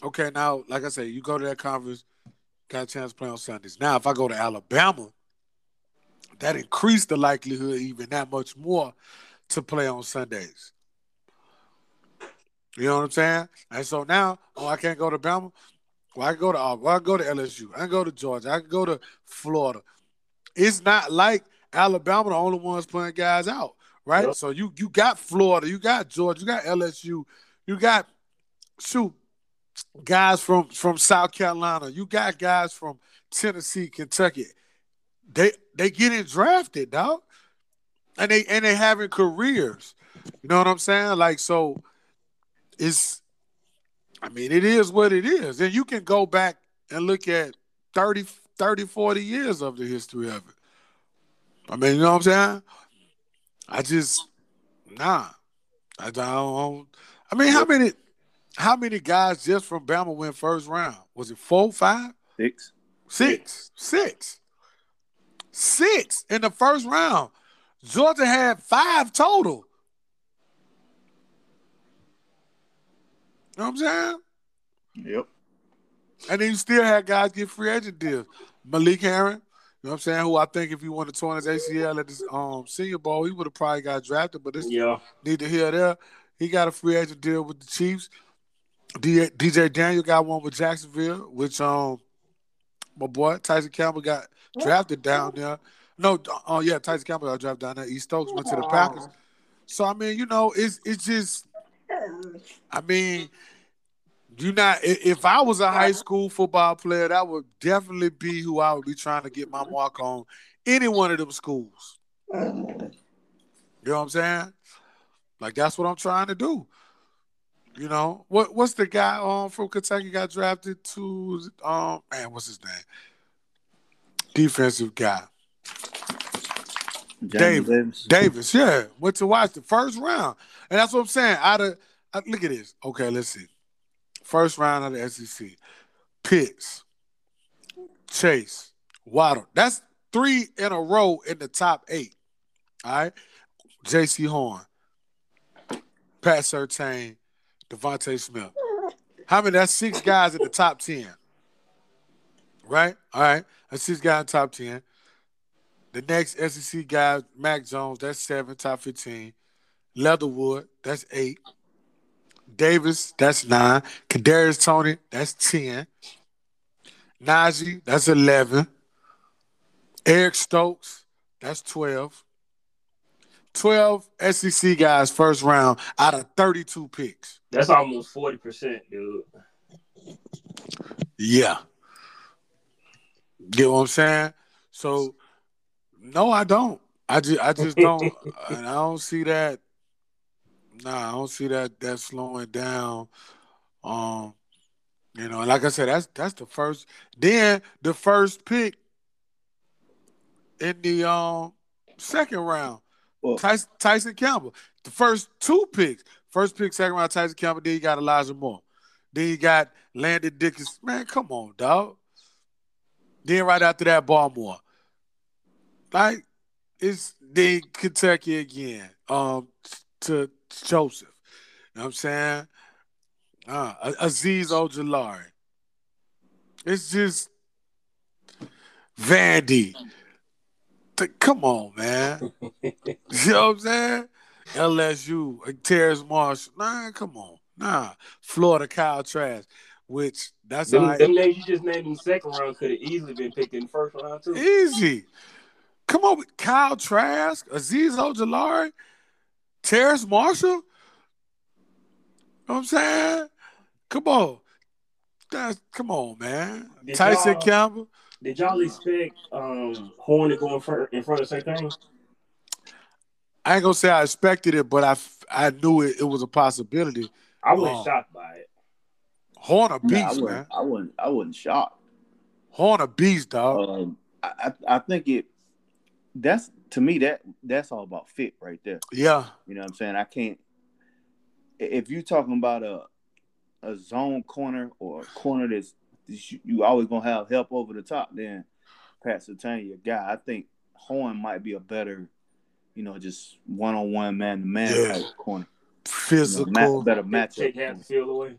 S1: Okay, now, like I say, you go to that conference, got a chance to play on Sundays. Now, if I go to Alabama, that increased the likelihood even that much more to play on Sundays. You know what I'm saying? And so now, oh, I can't go to Bama. Well, I can go to Auburn. Well, I can go to LSU. I can go to Georgia. I can go to Florida. It's not like Alabama the only ones playing guys out, right? Yep. So you you got Florida, you got Georgia, you got LSU, you got shoot guys from from South Carolina, you got guys from Tennessee, Kentucky. They they getting drafted, dog. And they and they having careers. You know what I'm saying? Like so it's I mean, it is what it is. And you can go back and look at 30, 30, 40 years of the history of it. I mean, you know what I'm saying? I just nah. I don't I mean, how many how many guys just from Bama went first round? Was it four, five?
S2: Six.
S1: Six. Six. Six in the first round. Georgia had five total. You know what I'm saying?
S2: Yep.
S1: And then you still had guys get free agent deals. Malik you know what I'm saying? Who I think if he wanted to torn his ACL at this um senior bowl, he would have probably got drafted, but it's
S3: yeah.
S1: neither here there. He got a free agent deal with the Chiefs. D- DJ Daniel got one with Jacksonville, which um my boy Tyson Campbell got drafted down there. No, oh uh, yeah, Tyson Campbell got drafted down there. Eric Stokes went to the Packers. So I mean, you know, it's it's just I mean, you not if I was a high school football player, that would definitely be who I would be trying to get my mark on any one of them schools. You know what I'm saying? Like that's what I'm trying to do. You know what? What's the guy um from Kentucky got drafted to? Um, man, what's his name? Defensive guy. Davis. Davis. Davis, yeah, went to watch the first round, and that's what I'm saying. Out of look at this. Okay, let's see. First round of the SEC. Pitts, Chase, Waddle. That's three in a row in the top eight. All right. Jaycee Horn, Pat Surtain, DeVonta Smith. How many? That's six guys in the top 10. Right? All right. That's six guys in the top 10. The next SEC guy, Mac Jones, that's seven, top 15. Leatherwood, that's eight. Davis, that's nine. Kadarius Toney, that's 10. Najee, that's 11. Eric Stokes, that's 12. 12 SEC guys first round out of 32 picks.
S3: That's almost 40%, dude.
S1: Yeah. Get what I'm saying? So no, I don't. I just I just don't and I don't see that nah, I don't see that that slowing down. Um, you know, like I said, that's that's the first then the first pick in the um second round well, Tyson, Tyson Campbell. The first two picks. First pick, second round, Tyson Campbell. Then you got Elijah Moore. Then you got Landon Dickerson. Man, come on, dog. Then right after that, Barmore. Like, it's then Kentucky again. Um, to Joseph. You know what I'm saying? Uh, Azeez Ojulari. It's just Vandy. Come on, man. you know what I'm saying? LSU, Terrace Marshall. Nah, come on. Nah. Florida Kyle Trask, which that's
S3: them, them names you just named in the second round could have easily been picked in the first round too.
S1: Easy. Come on, with Kyle Trask, Azeez Ojulari, Terrace Marshall. You know what I'm saying? Come on. That's, come on, man.
S3: Did
S1: Tyson
S3: y'all-
S1: Campbell.
S3: Did y'all expect um, Horn to go in front in front of St. Thing?
S1: I ain't gonna say I expected it, but I, I knew it, it was a possibility.
S3: I wasn't
S1: Oh.
S3: shocked by it.
S1: Horn a
S2: Nah, I
S1: beast,
S2: wasn't,
S1: man.
S2: I wasn't. I wasn't shocked.
S1: Horn a beast, dog.
S2: Um, I, I I think it. That's to me that that's all about fit right there.
S1: yeah,
S2: You know what I'm saying? I can't. If you're talking about a a zone corner or a corner that's you you always gonna have help over the top, then Pat Surtain, your guy. I think Horn might be a better, you know, just one on one man to man
S1: Yeah.
S2: type corner. You know,
S1: physical,
S2: ma- better
S3: Take
S2: matchup.
S3: half the field away.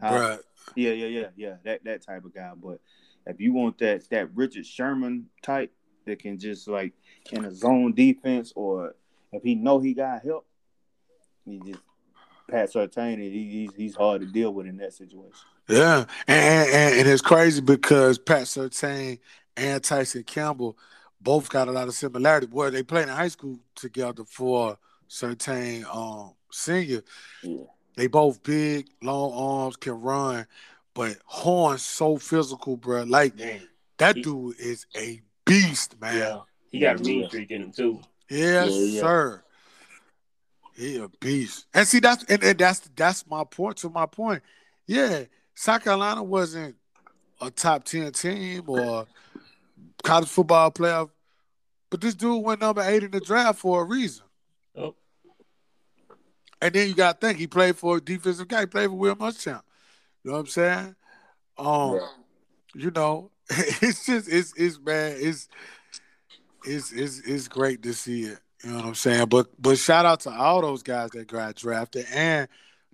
S2: Huh?
S1: bruh.
S2: Yeah, yeah, yeah, yeah. That that type of guy. But if you want that that Richard Sherman type that can just like in a zone defense, or if he know he got help, he just Pat Surtain. He, he's he's hard to deal with in that situation.
S1: Yeah, and, and and it's crazy because Pat Surtain and Tyson Campbell both got a lot of similarity. Boy, they played in high school together for Surtain um senior.
S2: Yeah.
S1: They both big, long arms, can run, but Horn's so physical, bro. Like
S3: Damn.
S1: that dude is a beast, man.
S3: Yeah. He got a mean streak in him too.
S1: Yes,
S2: Yeah, yeah.
S1: sir. He a beast. And see that's and, and that's that's my point to my point. Yeah, South Carolina wasn't a top ten team or college football player, but this dude went number eight in the draft for a reason.
S3: Oh.
S1: And then you gotta think he played for a defensive guy, he played for Will Muschamp. You know what I'm saying? Um,
S2: Right.
S1: you know, it's just it's it's man, it's it's it's it's great to see it. You know what I'm saying? But but shout out to all those guys that got drafted and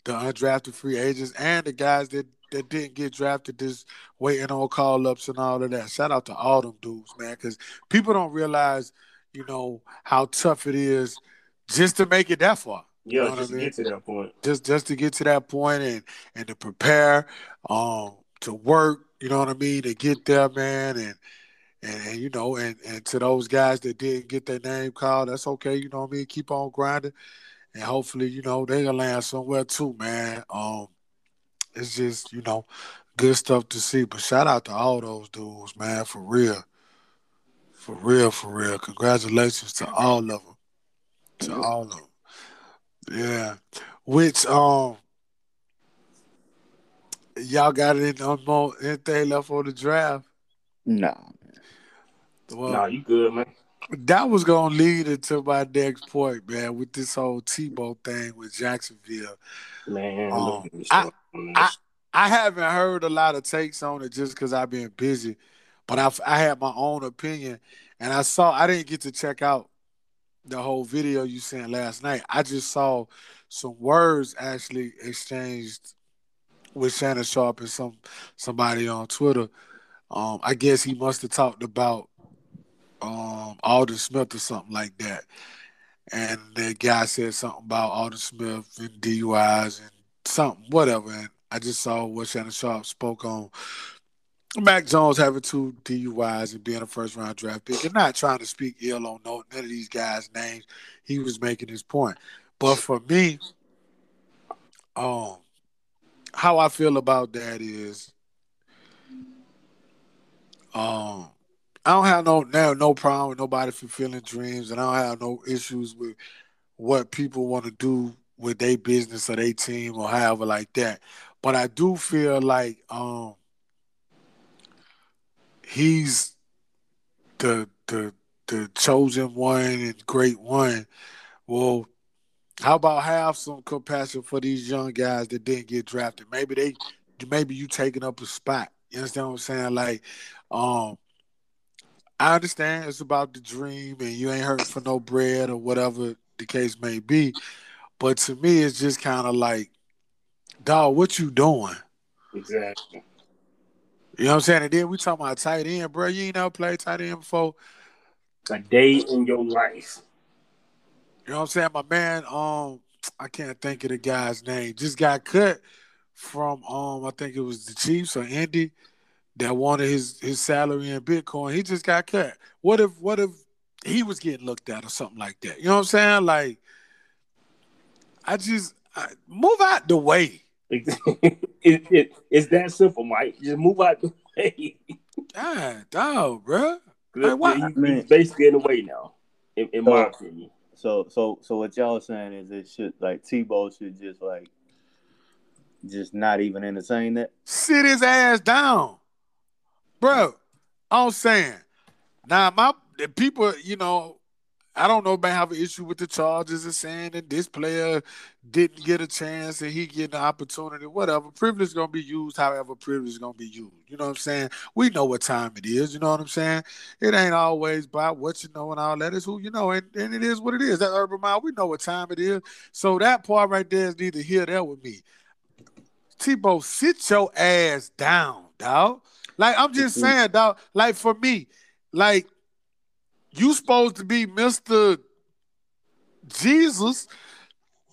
S1: the undrafted free agents and the guys that that didn't get drafted just waiting on call ups and all of that. Shout out to all them dudes, man, because people don't realize, you know, how tough it is just to make it that far.
S3: Yeah,
S1: know
S3: just
S1: I mean?
S3: get to that point.
S1: just just to get to that point and and to prepare um to work you know what i mean to get there man and and, and you know and and to those guys that didn't get their name called that's okay you know what i mean? Keep on grinding. And hopefully you know they gonna land somewhere too man. Um it's just you know good stuff to see. But shout out to all those dudes man for real. For real for real. Congratulations to all of them to all of them yeah. Which um y'all got it in more anything left for the draft?
S2: Nah.
S1: Well,
S3: nah, you good, man.
S1: that was gonna lead into my next point, man, with this whole Tebow thing with Jacksonville.
S3: Man,
S1: Um,
S3: look at this
S1: I- I- I haven't heard a lot of takes on it just because I've been busy, but I I had my own opinion, and I saw I didn't get to check out the whole video you sent last night. I just saw some words actually exchanged with Shannon Sharpe and some somebody on Twitter. Um, I guess he must have talked about um Aldon Smith or something like that. And the guy said something about Aldon Smith and DUIs and something, whatever. And I just saw what Shannon Sharpe spoke on Mac Jones having two DUIs and being a first round draft pick and not trying to speak ill on no, none of these guys' names. He was making his point. But for me, um, how I feel about that is um I don't have no no, no problem with nobody fulfilling dreams and I don't have no issues with what people want to do with their business or their team or however like that. But I do feel like um he's the the the chosen one and great one. Well, how about have some compassion for these young guys that didn't get drafted? Maybe they maybe you taking up a spot. You understand what I'm saying? Like, um, I understand it's about the dream and you ain't hurting for no bread or whatever the case may be. But to me, it's just kind of like, dog, what you doing?
S3: exactly.
S1: You know what I'm saying? And then we talking about tight end, bro. You ain't never played tight end before.
S3: A day in your life.
S1: You know what I'm saying? My man, um, I can't think of the guy's name. Just got cut from um, I think it was the Chiefs or Indy that wanted his his salary in Bitcoin. He just got cut. What if what if he was getting looked at or something like that. You know what I'm saying? Like, I just I, move out the way.
S3: it, it, it's that simple, Mike. Just move out the way.
S1: God, dog, bro. Like, what?
S3: He, he's basically in the way now, in, in my opinion.
S2: So, so, so what y'all saying is it should like Tebow should just like just not even entertain that.
S1: Sit his ass down, bro. I'm saying now my the people, you know, I don't know about have an issue with the charges and saying that this player didn't get a chance and he get an opportunity, whatever. Privilege is gonna be used however privilege is gonna be used. You know what I'm saying? We know what time it is, you know what I'm saying? It ain't always about what you know and all that. It's who you know, and, and it is what it is. That Urban Meyer, we know what time it is. So that part right there is neither here there with me. Tebow, sit your ass down, dog. Like I'm just mm-hmm. saying, dog. Like for me, like you supposed to be Mr. Jesus.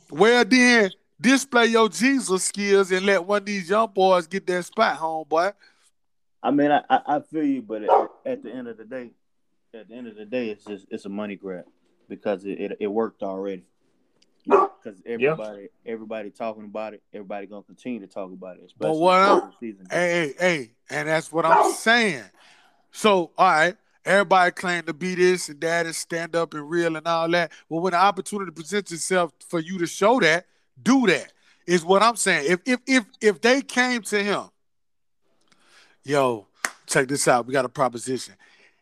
S1: Well then display your Jesus skills and let one of these young boys get that spot home, boy.
S2: I mean, I, I feel you, but at, at, the end of the day, at the end of the day, it's just it's a money grab because it, it, it worked already. Because everybody yeah. everybody talking about it, everybody gonna continue to talk about it.
S1: But what I'm, hey, hey, hey, and that's what I'm saying. So, all right, Everybody claim to be this and that and stand up and real and all that. Well, when the opportunity presents itself for you to show that, do that. Is what I'm saying. If if if if they came to him, yo, check this out. We got a proposition.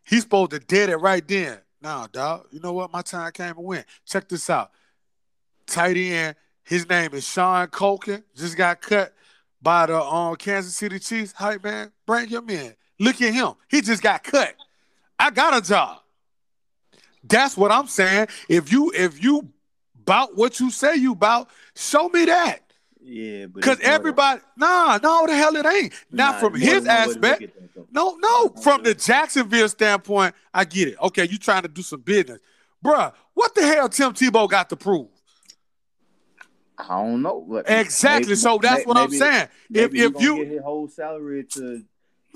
S1: He's supposed to dead it right then. Nah, dog. You know what? My time came and went. Check this out. Tight end. His name is Sean Culkin. Just got cut by the um, Kansas City Chiefs. Hype man, bring him in. Look at him. He just got cut. I got a job. That's what I'm saying. If you if you about what you say you about, show me that.
S2: Yeah,
S1: because everybody, nah, no, the hell it ain't. Not nah, from his aspect. no, no, from the Jacksonville standpoint, I get it. Okay, you trying to do some business, bruh. What the hell Tim Tebow got to prove?
S2: I don't know.
S1: Exactly. Maybe, so that's maybe, what I'm saying. If if you
S2: get his whole salary to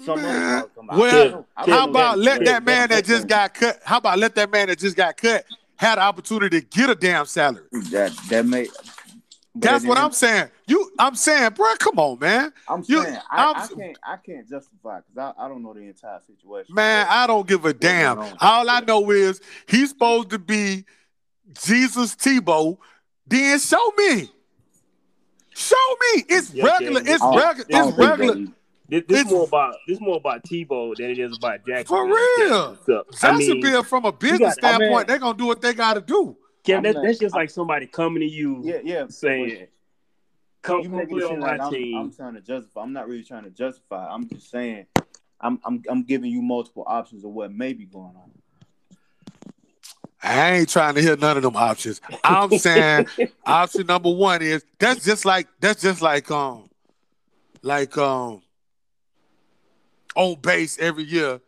S2: someone,
S1: well, how about let that man that just got cut? How about let that man that just got cut had the opportunity to get a damn salary?
S2: That that may.
S1: That's what I'm saying. You, I'm saying, bro, come on, man.
S2: I'm you, saying I, I'm, I can't, I can't justify because I, I don't know the entire situation.
S1: Man, I don't give a damn. All I know is he's supposed to be Jesus Tebow. Then show me. Show me. It's yeah, regular. It's oh, regular. It's oh, regular.
S3: This, this more about this more about Tebow than it is about Jackson.
S1: For real, Jacksonville, I mean, from a business got, standpoint, I mean, they're gonna do what they got to do.
S3: Kevin, that, that's just like somebody coming to you,
S2: yeah, yeah,
S3: saying, "Come, you come play on my
S2: like
S3: team."
S2: I'm, I'm, trying to justify. I'm not really trying to justify. I'm just saying, I'm I'm I'm giving you multiple options of what may be going on.
S1: I ain't trying to hear none of them options. I'm saying option number one is that's just like that's just like um like um on base every year,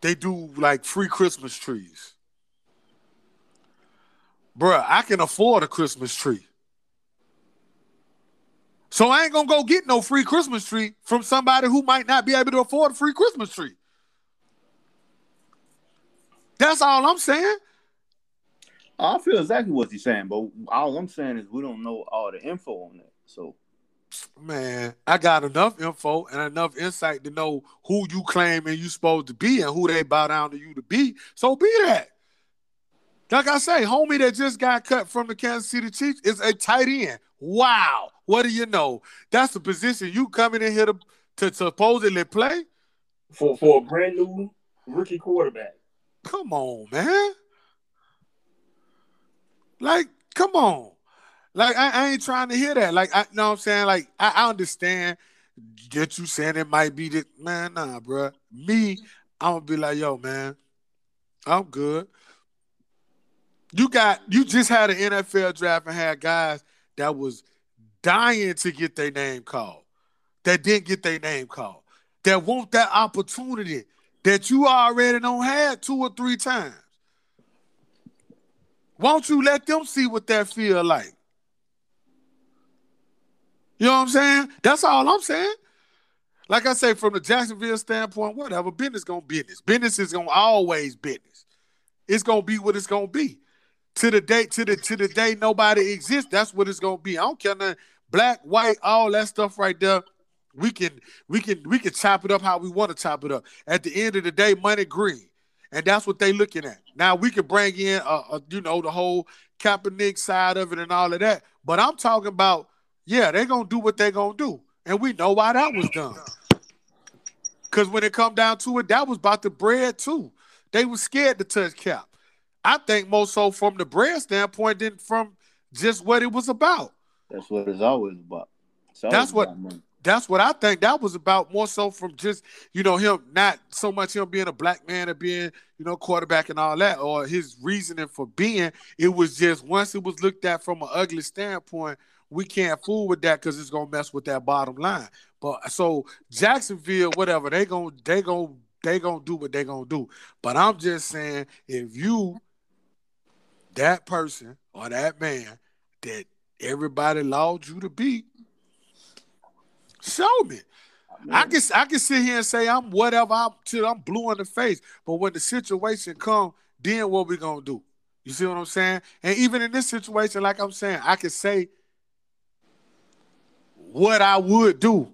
S1: they do like free Christmas trees. Bruh, I can afford a Christmas tree. So I ain't gonna go get no free Christmas tree from somebody who might not be able to afford a free Christmas tree. That's all I'm saying.
S2: I feel exactly what you're saying, but all I'm saying is we don't know all the info on that. So
S1: man, I got enough info and enough insight to know who you claim and you supposed to be and who they bow down to you to be. So be that. Like I say, homie that just got cut from the Kansas City Chiefs is a tight end. Wow. What do you know? That's the position you coming in here to, to supposedly play?
S3: For for a brand new rookie quarterback.
S1: Come on, man. Like, come on. Like I, I, ain't trying to hear that. Like I know what I'm saying. Like I, I understand get you saying it might be that man, nah, bro. Me, I'm gonna be like, yo, man, I'm good. You got you just had an NFL draft and had guys that was dying to get their name called, that didn't get their name called, that want that opportunity that you already don't had two or three times. Won't you let them see what that feel like? You know what I'm saying? That's all I'm saying. Like I say, from the Jacksonville standpoint, whatever, business gonna business. Business is gonna always business. it's gonna be what it's gonna be. To the day, to the to the day nobody exists, that's what it's gonna be. I don't care nothing, black, white, all that stuff right there. We can we can we can chop it up how we want to chop it up. At the end of the day, money green, and that's what they looking at. Now we can bring in, uh, uh, you know, the whole Kaepernick side of it and all of that. But I'm talking about, yeah, they're gonna do what they're gonna do, and we know why that was done. Because when it come down to it, that was about the bread too. They was scared to touch Cap. I think more so from the bread standpoint than from just what it was about.
S2: That's what it's always about. It's always
S1: That's what-
S2: money.
S1: That's what I think that was about more so from just, you know, him not so much him being a black man or being, you know, quarterback and all that, or his reasoning for being. It was just once it was looked at from an ugly standpoint, we can't fool with that because it's gonna mess with that bottom line. But so Jacksonville, whatever, they gonna they gonna they gonna do what they gonna do. But I'm just saying, if you that person or that man that everybody allowed you to be, show me. Oh, I can I can sit here and say I'm whatever I'm till I'm blue in the face, but when the situation come, then what we gonna do? You see what I'm saying? And even in this situation, like I'm saying, I can say what I would do,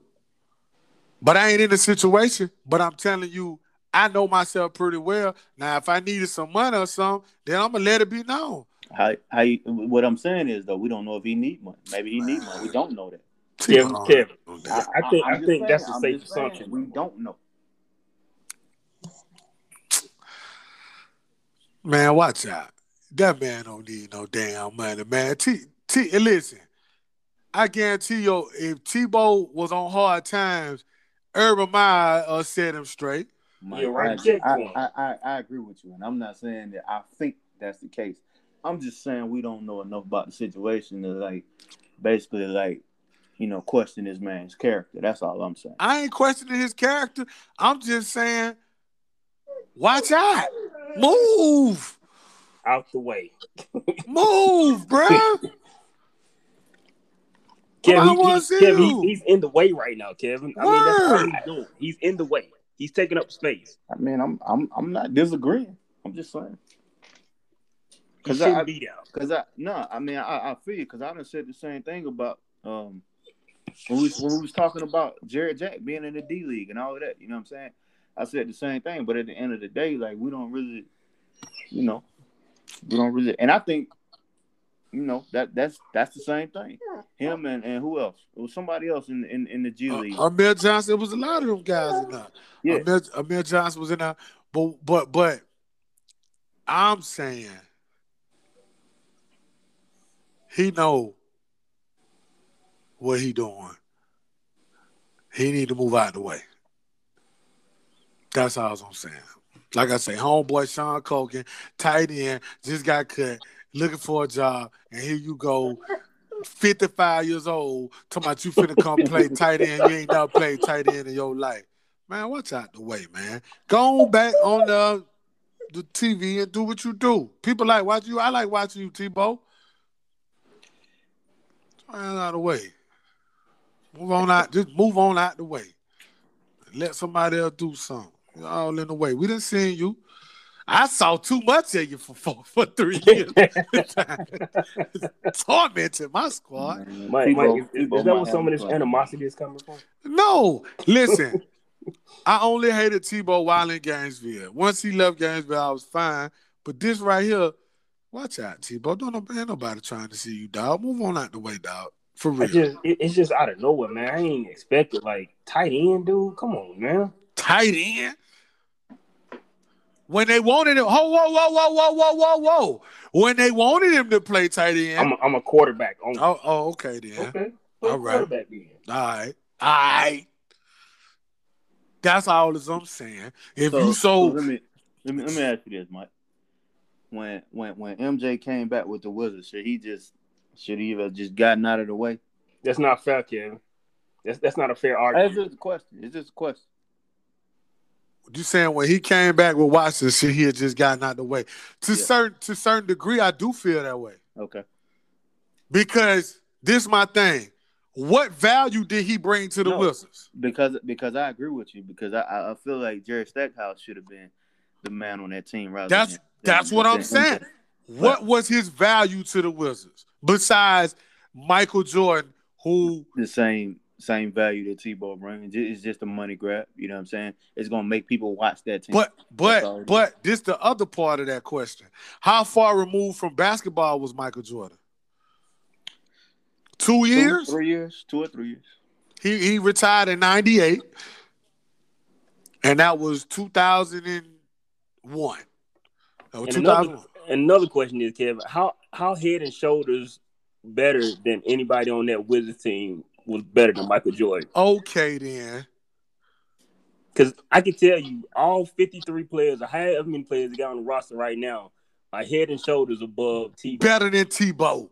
S1: but I ain't in the situation. But I'm telling you, I know myself pretty well. Now, if I needed some money or something, then I'm gonna let it be known.
S2: How, how you, what I'm saying is though, we don't know if he need money. Maybe he need money. We don't know that.
S3: Kevin, Kevin.
S1: I-
S3: I think-
S2: I'm
S3: I think that's
S2: saying,
S3: a
S2: I'm
S3: safe assumption.
S2: We don't know.
S1: Man, watch out. That man don't need no damn money, man. T T listen, I guarantee you, if Tebow was on hard times, Urban Meyer uh, set him straight.
S2: Mike,
S3: Yeah, right,
S2: I,
S3: check
S2: I,
S3: for him.
S2: I, I, I agree with you, and I'm not saying that I think that's the case. I'm just saying we don't know enough about the situation to like, basically like, you know, question this man's character. That's all I'm saying.
S1: I ain't questioning his character. I'm just saying, watch out. Move.
S3: Out the way.
S1: Move, bruh.
S3: Kevin, he-
S1: wanna
S3: he-
S1: see
S3: Kevin, he- he's in the way right now, Kevin. I mean, that's all
S1: Word.
S3: he's doing. He's in the way. He's taking up space.
S2: I mean, I'm I'm I'm not disagreeing. I'm just saying. Cause
S3: shouldn't
S2: I-
S3: be down.
S2: Cause I no, I mean I, I feel you because I done said the same thing about um when we when we was talking about Jarrett Jack being in the D League and all of that. You know what I'm saying? I said the same thing, but at the end of the day, like we don't really, you know, we don't really. And I think, you know, that that's that's the same thing. Him and, and who else? It was somebody else in in, in the G
S1: Uh,
S2: League.
S1: Amir Johnson, it was a lot of them guys in there.
S2: Yeah.
S1: Amir, Amir Johnson was in there. But but but I'm saying he know what he doing. He need to move out of the way. That's all I'm saying. Like I say, homeboy Sean Culkin, tight end, just got cut, looking for a job, and here you go, 55 years old, talking about you finna come play tight end. You ain't never played tight end in your life. Man, watch out the way, man. Go back on the, the TV and do what you do. People like watching you. I like watching you. Man, out of the way. Move on out. Just move on out the way. Let somebody else do something. You're all in the way. We didn't see you. I saw too much of you for for, for three years. Tormented my squad.
S2: Man,
S3: Mike,
S2: Tebow-
S3: Mike, is, is
S2: Tebow
S3: that
S2: might
S3: where some of this
S2: a
S3: animosity is coming from?
S1: No, listen. I only hated Tebow while in Gainesville. Once he left Gainesville, I was fine. But this right here, watch out, Tebow. Don't know, ain't nobody trying to see you, dog. Move on out the way, dog. For real.
S3: just it, it's just out of nowhere, man. I ain't expected like tight end, dude. Come on, man.
S1: Tight end. When they wanted him, whoa, whoa, whoa, whoa, whoa, whoa, whoa, whoa. When they wanted him to play tight end.
S3: I'm a, I'm a quarterback. Only.
S1: oh, oh, okay then.
S3: Okay.
S1: All right.
S3: Then.
S1: All right. All right. That's all as I'm saying. If you so
S2: let me let me let me ask you this, Mike. When when when MJ came back with the Wizards, should he just should he have just gotten out of the way?
S3: That's not fair, Kevin. That's that's not a fair argument.
S2: That's just a question. It's just a question.
S1: You saying when he came back with Washington, shit, he had just gotten out the way. To
S2: Yeah.
S1: certain to certain degree, I do feel that way
S2: Okay.
S1: because this my thing. What value did he bring to the
S2: No.
S1: Wizards?
S2: Because because I agree with you because I I I feel like Jerry Stackhouse should have been the man on that team. Rather
S1: that's
S2: than,
S1: that's
S2: than,
S1: what
S2: than,
S1: I'm saying. What was his value to the Wizards besides Michael Jordan, who
S2: the same same value that Tebow brings? It's just a money grab. You know what I'm saying? It's gonna make people watch that team.
S1: But but but this the other part of that question. How far removed from basketball was Michael Jordan? Two years?
S2: Two, three years, two or three years.
S1: He he retired in '98, and that was 2001. No,
S3: and another, another question is, Kevin, how how head and shoulders better than anybody on that Wizards team was better than Michael Jordan?
S1: Okay, then.
S3: Because I can tell you, all 53 players, or however many players got on the roster right now, are head and shoulders above Tebow.
S1: Better than Tebow.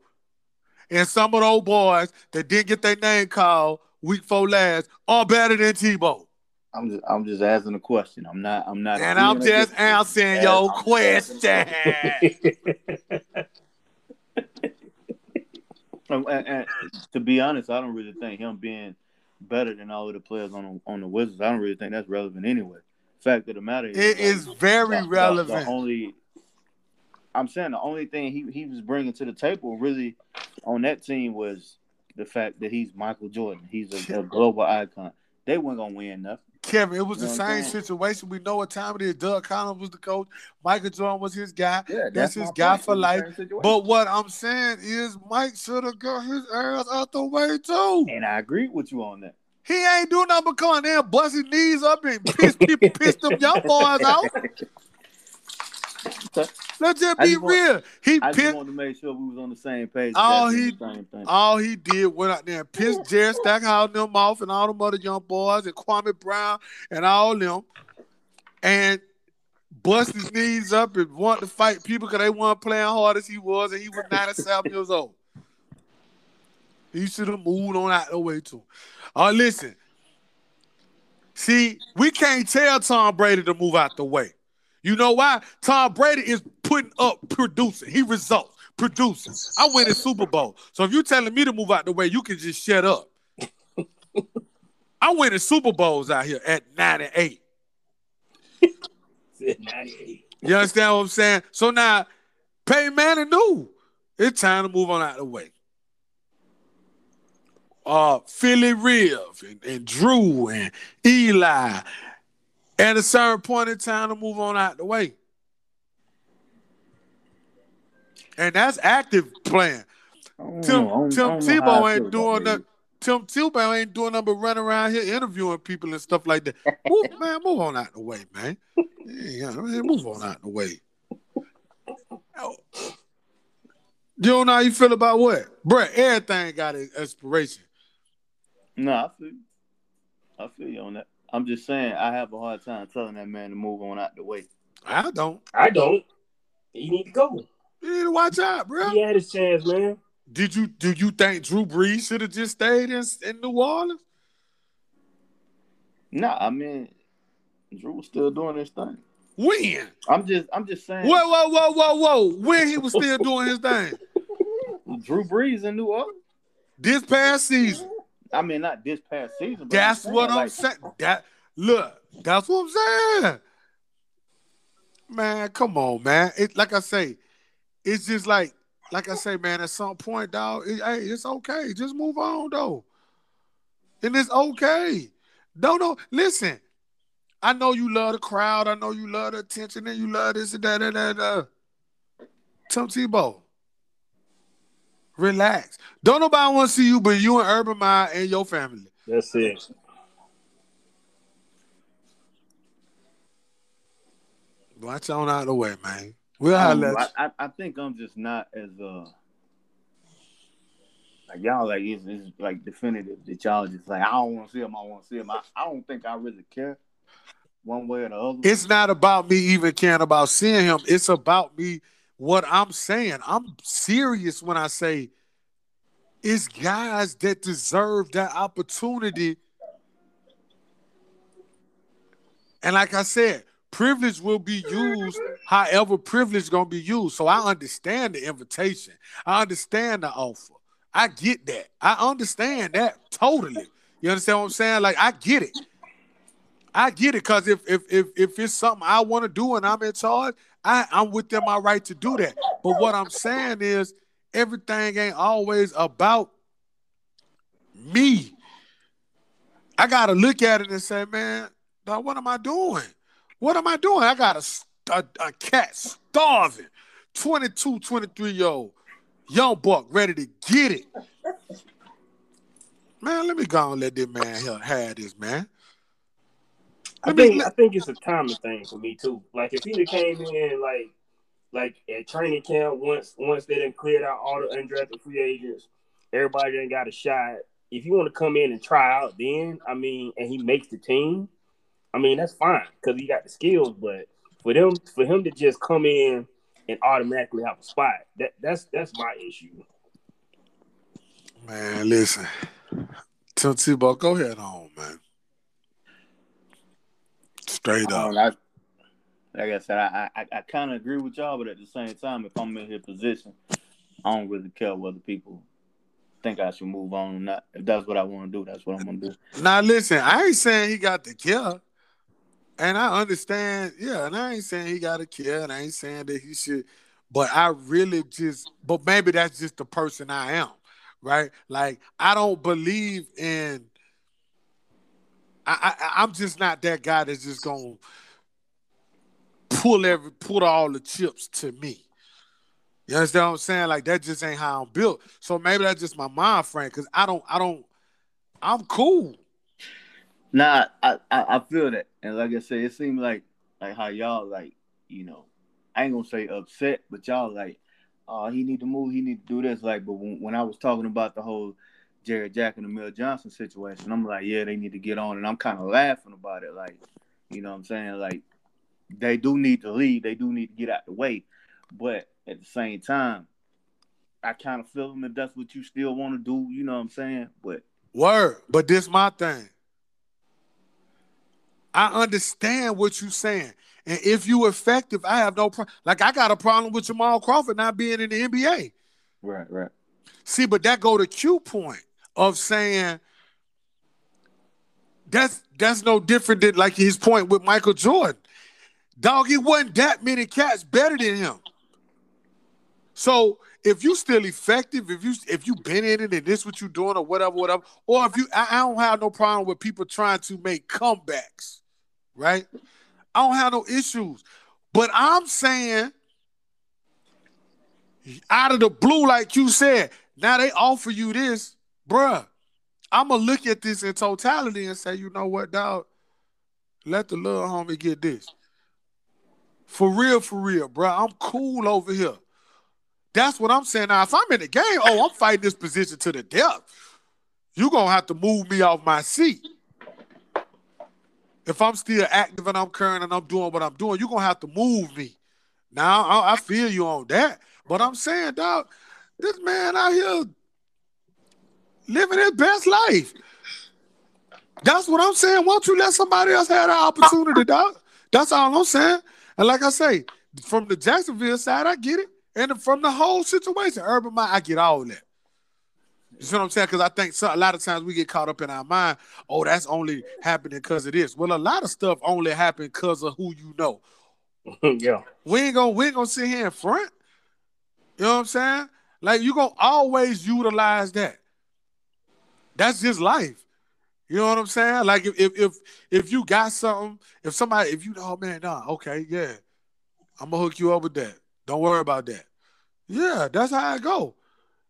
S1: And some of those boys that didn't get their name called week four last are better than Tebow.
S2: I'm just I'm just asking a question. I'm not I'm not
S1: And I'm just answering your question.
S2: and, and, and, to be honest, I don't really think him being better than all of the players on the, on the Wizards. I don't really think that's relevant anyway. Fact of the matter is,
S1: it is very
S2: the,
S1: relevant.
S2: The, the only I'm saying the only thing he, he was bringing to the table really on that team was the fact that he's Michael Jordan. He's a, a global icon. They weren't gonna win nothing.
S1: Kevin, it was you the same situation. We know what time it is. Doug Collins was the coach. Michael Jordan was his guy.
S2: Yeah,
S1: that's, that's his guy point. for life. But what I'm saying is, Mike should have got his ass out the way too.
S2: And I agree with you on that.
S1: He ain't doing nothing but coming there, bust his knees up and piss people, piss them young boys out. Let's just be
S2: just
S1: real.
S2: Want,
S1: he
S2: I
S1: pissed,
S2: wanted to make sure we was on the same page.
S1: All he, all he did went out there and pissed Jerry Stackhouse in them off and all them other young boys and Kwame Brown and all them, and bust his knees up and want to fight people because they weren't playing hard as he was, and he was 97 years old. He should have moved on out the way too. Uh, listen. See, we can't tell Tom Brady to move out the way. You know why? Tom Brady is putting up producing. He results producing. I win a Super Bowl. So if you're telling me to move out the way, you can just shut up. I win the Super Bowls out here at 98. you understand what I'm saying? So now, Peyton Manning knew it's time to move on out the way. Uh, Philly Rev and, and Drew and Eli at a certain point in time to move on out the way. And that's active playing. Tim, know, Tim Tebow ain't doing that. Tim Tebow ain't doing nothing but running around here interviewing people and stuff like that. move, man, move on out the way, man. Yeah, move on out the way. You don't know how you feel about what? Brett, everything got an expiration.
S2: No, I feel I feel you on that. I'm just saying I have a hard time telling that man to move on out the way.
S1: I don't.
S3: I don't. He need to go.
S1: You need to watch out, bro.
S3: He had his chance, man.
S1: Did you do you think Drew Brees should have just stayed in, in New Orleans?
S2: No, I mean Drew was still doing his thing.
S1: When?
S2: I'm just I'm just saying.
S1: Whoa, whoa, whoa, whoa, whoa. When he was still doing his thing.
S2: Drew Brees in New Orleans.
S1: This past season.
S2: I mean, not this past season.
S1: that's
S2: I'm
S1: what I'm
S2: like,
S1: saying. That look, that's what I'm saying. Man, come on, man. It like I say, it's just like like I say, man. At some point, dog, it, hey, it's okay. Just move on, though, and it's okay. Don't know. Listen, I know you love the crowd. I know you love the attention, and you love this and that and that. Uh, Tim Tebow. Relax. Don't nobody want to see you but you and Urban Meyer and your family.
S3: That's it.
S1: Watch on out of the way, man. We'll
S2: I, I, I think I'm just not as uh like y'all like it's, it's like definitive that y'all just like I don't want to see him. I want to see him. I, I don't think I really care one way or the other.
S1: It's not about me even caring about seeing him. It's about me what I'm saying. I'm serious when I say it's guys that deserve that opportunity. And like I said, privilege will be used however privilege gonna be used. So I understand the invitation. I understand the offer. I get that. I understand that totally. You understand what I'm saying? Like I get it. I get it because if if if if it's something I want to do and I'm in charge, I I'm within my right to do that. But what I'm saying is everything ain't always about me. I gotta look at it and say, man, what am I doing? What am I doing? I got a, a, a cat starving, 22, 23 year old young buck ready to get it. Man, let me go and let this man have this, man.
S3: I think I think it's a timing thing for me too. Like if he came in like like at training camp once once they done cleared out all the undrafted free agents, everybody done got a shot. If you want to come in and try out, then I mean, and he makes the team, I mean that's fine because he got the skills. But for them, for him to just come in and automatically have a spot, that that's that's my issue.
S1: Man, listen, Tim Tebow, go ahead on, man. Straight up.
S2: I, like I said, I I, I kind of agree with y'all, but at the same time, if I'm in his position, I don't really care whether people think I should move on or not. If that's what I want to do, that's what I'm gonna do.
S1: Now listen, I ain't saying he got the kill. And I understand, yeah, and I ain't saying he got a kill, and I ain't saying that he should, but I really just, but maybe that's just the person I am, right? Like I don't believe in. I, I I'm just not that guy that's just gonna pull every pull all the chips to me. You understand what I'm saying? Like that just ain't how I'm built. So maybe that's just my mind frame because I don't I don't I'm cool.
S2: Nah, I, I, I feel that, and like I said, it seems like like how y'all like you know, I ain't gonna say upset, but y'all like, oh, he need to move, he need to do this. Like, but when, when I was talking about the whole Jarrett Jack and Amir Johnson situation, I'm like, yeah, they need to get on, and I'm kind of laughing about it, like, you know what I'm saying, like, they do need to leave, they do need to get out the way, but at the same time, I kind of feel them if that's what you still want to do, you know what I'm saying, but.
S1: Word, but this my thing. I understand what you're saying. And if you effective, I have no problem. Like I got a problem with Jamal Crawford not being in the NBA.
S2: Right, right.
S1: See, but that go to Q point of saying that's that's no different than like his point with Michael Jordan. Dog, it wasn't that many cats better than him. So if you still effective, if you if you been in it and this what you doing or whatever, whatever, or if you I, I don't have no problem with people trying to make comebacks right? I don't have no issues. But I'm saying, out of the blue, like you said, now they offer you this, bruh. I'm gonna look at this in totality and say, you know what, dog? Let the little homie get this. For real, for real, bro. I'm cool over here. That's what I'm saying. Now, if I'm in the game, oh, I'm fighting this position to the death. You're gonna have to move me off my seat if I'm still active and I'm current and I'm doing what I'm doing, you're gonna have to move me. Now I, I feel you on that, but I'm saying, dog, this man out here living his best life. That's what I'm saying. Why don't you let somebody else have that opportunity, dog? That's all I'm saying. And like I say, from the Jacksonville side, I get it. And from the whole situation, Urban Meyer, I get all that. You see what I'm saying? Because I think so, a lot of times we get caught up in our mind. Oh, that's only happening because of this. Well, a lot of stuff only happen because of who you know.
S3: yeah,
S1: we ain't gonna we ain't gonna sit here in front. You know what I'm saying? Like you gonna always utilize that. That's just life. You know what I'm saying? Like if if if, you got something, if somebody, if you oh man, nah, okay, yeah, I'm gonna hook you up with that. Don't worry about that. Yeah, that's how I go.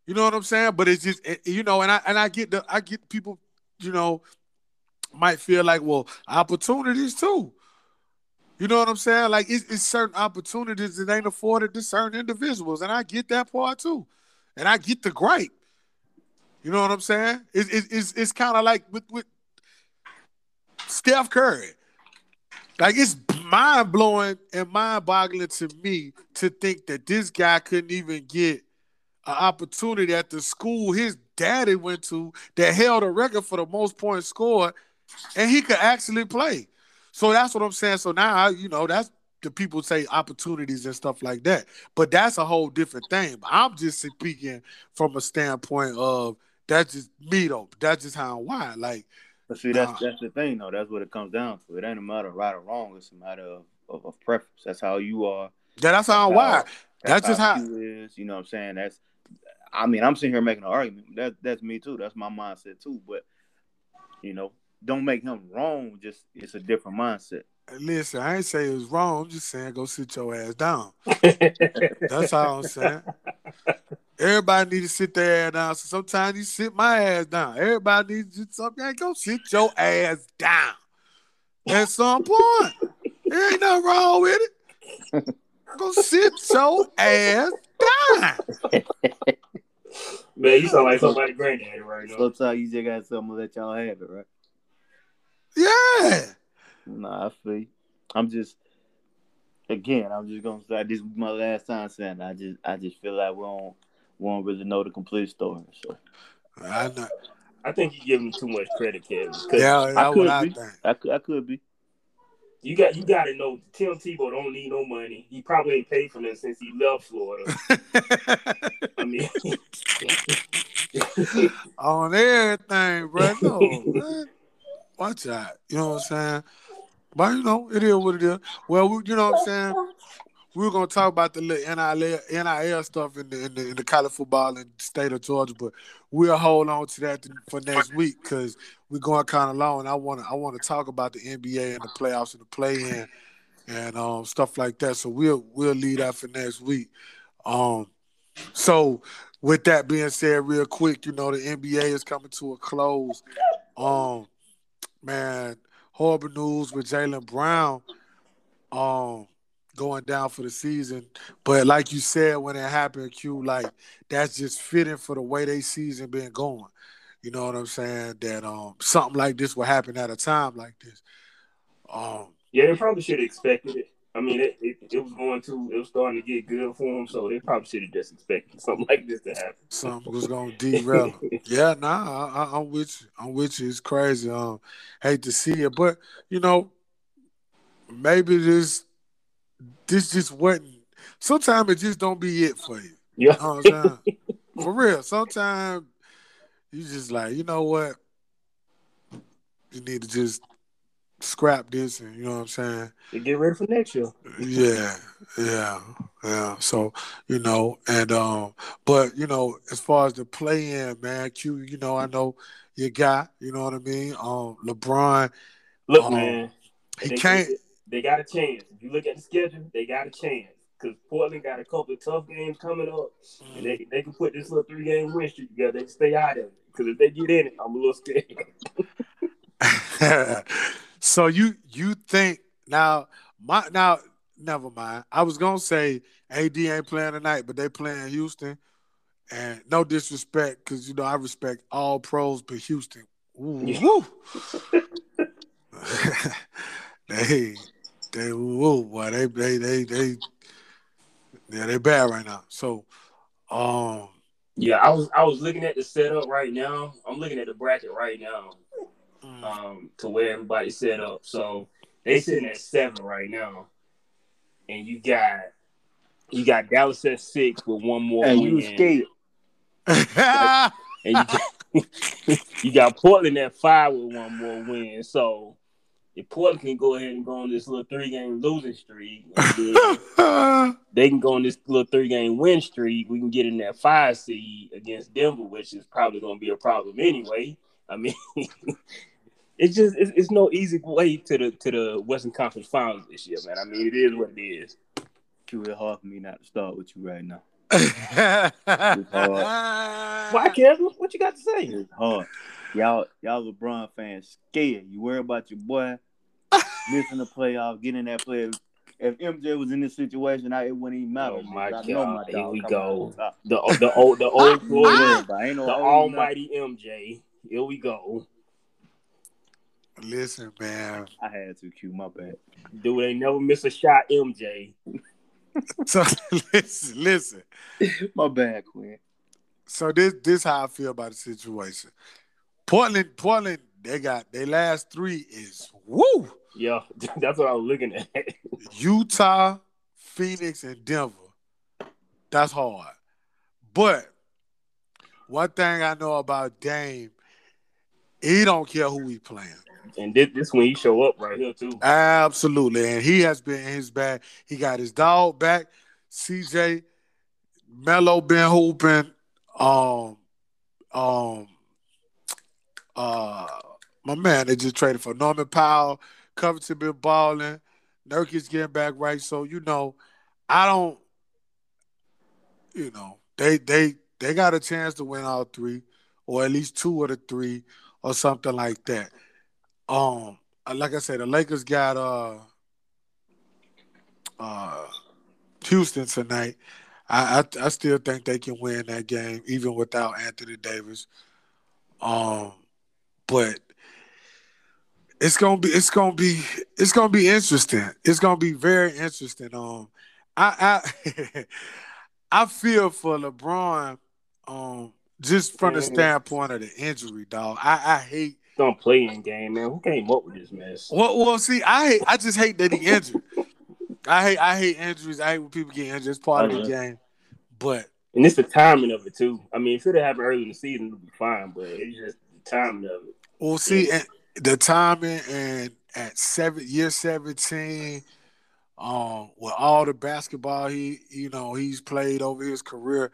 S1: You know what I'm saying? But it's just you know, and I and I get the I get people, you know, might feel like, well, opportunities too. You know what I'm saying? Like it's, it's certain opportunities that ain't afforded to certain individuals, and I get that part too, and I get the gripe. You know what I'm saying? It's it's it's, it's kind of like with with Steph Curry. Like it's mind blowing and mind boggling to me to think that this guy couldn't even get an opportunity at the school his daddy went to that held a record for the most points scored, and he could actually play. So that's what I'm saying. So now, you know, that's the people say opportunities and stuff like that. But that's a whole different thing. I'm just speaking from a standpoint of that's just me though. That's just how I'm wired. Like,
S2: But see, that's that's the thing, though. That's what it comes down to. It ain't a matter of right or wrong. It's a matter of, of, of preference. That's how you are.
S1: Yeah, that's how I'm wired. That's, just how,
S2: you is. You know what I'm saying? That's. I mean, I'm sitting here making an argument. That that's me too. That's my mindset too. But you know, don't make him wrong. Just it's a different mindset.
S1: Listen, I ain't say it was wrong. I'm just saying go sit your ass down. That's all I'm saying. Everybody need to sit their ass down. So sometimes you sit my ass down. Everybody needs to something. Go sit your ass down. At some point. there ain't nothing wrong with it. Go sit your ass down.
S3: Man, you sound like somebody granddaddy right now.
S2: Sometimes you just got something to let y'all have it, right?
S1: Yeah.
S2: Nah, I feel you. I'm just again, I'm just gonna say this is my last time saying I just I just feel like we don't we don't really know the complete story. So
S1: I know.
S3: I think you give him too much credit, Kevin.
S1: Yeah,
S2: I could
S1: I
S2: be.
S1: think.
S2: I could I could be.
S3: You got you got to know Tim Tebow don't need no money. He probably ain't paid for that since he left Florida. I mean,
S1: on everything, bro. No, man. Watch out. You know what I'm saying? But you know, it is what it is. Well, we, you know what I'm saying? We were gonna talk about the little NIL, NIL stuff in the, in the in the college football in the state of Georgia, but we'll hold on to that for next week because we're going kind of long. I want to I want to talk about the NBA and the playoffs and the play-in and um, stuff like that. So we'll we'll leave that for next week. Um, so with that being said, real quick, you know the NBA is coming to a close. Um, man, horrible news with Jaylen Brown um going down for the season. But like you said when it happened, Q, like that's just fitting for the way they season been going. You know what I'm saying? That um something like this will happen at a time like this. Um
S3: yeah, they probably should have expected it. I mean, it, it, it was going to, it was starting to get good for them, so they probably should have just expected something like this to happen.
S1: Something was gonna derail. them. yeah, nah, I, I, am with you. I'm with you. It's crazy. Um, hate to see it, but you know, maybe this, this just wasn't. Sometimes it just don't be it for you.
S3: Yeah,
S1: you know what I'm saying? for real. Sometimes you just like, you know what? You need to just scrap this and you know what I'm saying?
S3: Get ready for next year.
S1: Yeah, yeah, yeah. So, you know, and um, but you know, as far as the play in, man, Q, you know, I know you got, you know what I mean? Um LeBron.
S3: Look,
S1: um,
S3: man.
S1: He
S3: they,
S1: can't
S3: They got a chance. If you look at the schedule, they got a chance. Because Portland got a couple of tough games coming up, and they, they can put this little three game win streak together. They can stay out of it. Because if they get in it, I'm a little scared.
S1: so you you think now my now never mind. I was gonna say AD ain't playing tonight, but they playing Houston. And no disrespect, because you know I respect all pros, but Houston, ooh, woo. they they woo, boy, they they they they yeah they bad right now. So um
S3: yeah, I was I was looking at the setup right now. I'm looking at the bracket right now. Um, to where everybody's set up. So they sitting at seven right now. And you got you got Dallas at six with one more
S2: And
S3: win.
S2: you scared.
S3: and you got, you got Portland at five with one more win. So if Portland can go ahead and go on this little three game losing streak, they can go on this little three game win streak. We can get in that five seed against Denver, which is probably going to be a problem anyway. I mean, it's just it's, it's no easy way to the to the Western Conference Finals this year, man. I mean, it is what it is.
S2: Q, it's hard for me not to start with you right now.
S3: Why, Kevin? What you got to say?
S2: It's hard. Y'all, y'all LeBron fans scared. You worry about your boy missing the playoff, getting that play. If MJ was in this situation, I, it wouldn't even matter.
S3: Oh my
S2: I
S3: God!
S2: know my
S3: Here we go.
S2: on top.
S3: The the old the old
S2: Don't
S3: glory,
S2: worry about it. Ain't no
S3: the almighty MJ. Here we go.
S1: Listen, man.
S2: I had to cue My bad.
S3: Dude ain't never miss a shot, MJ.
S1: So listen, listen.
S2: My bad, Quinn.
S1: So this this how I feel about the situation. Portland, Portland, they got their last three is woo.
S3: Yeah, that's what I was looking at.
S1: Utah, Phoenix, and Denver. That's hard. But one thing I know about Dame, He don't care who we playing.
S3: And this, this when he show up right here too.
S1: Absolutely, and he has been in his bag. He got his dog back. CJ Melo been hooping. Um, um, uh, my man, they just traded for Norman Powell. Covington been balling. Nurkic getting back right. So you know, I don't. You know, they they they got a chance to win all three, or at least two of the three, or something like that. Um, like I said, the Lakers got uh uh Houston tonight. I, I, I still think they can win that game even without Anthony Davis. Um, but it's gonna be it's gonna be it's gonna be interesting. It's gonna be very interesting. Um, I I I feel for LeBron. Um, just from the standpoint of the injury, dog. I I hate
S3: don't play in game, man. Who came up with this mess?
S1: Well, well, see, I hate, I just hate that he injured. I hate I hate injuries. I hate when people get injured. It's part of the game. But
S3: and it's the timing of it too. I mean, if it had happened early in the season, it'd be fine. But it's just the timing of it.
S1: Well, see, yeah. the timing and at seven year seventeen, um, with all the basketball he you know he's played over his career,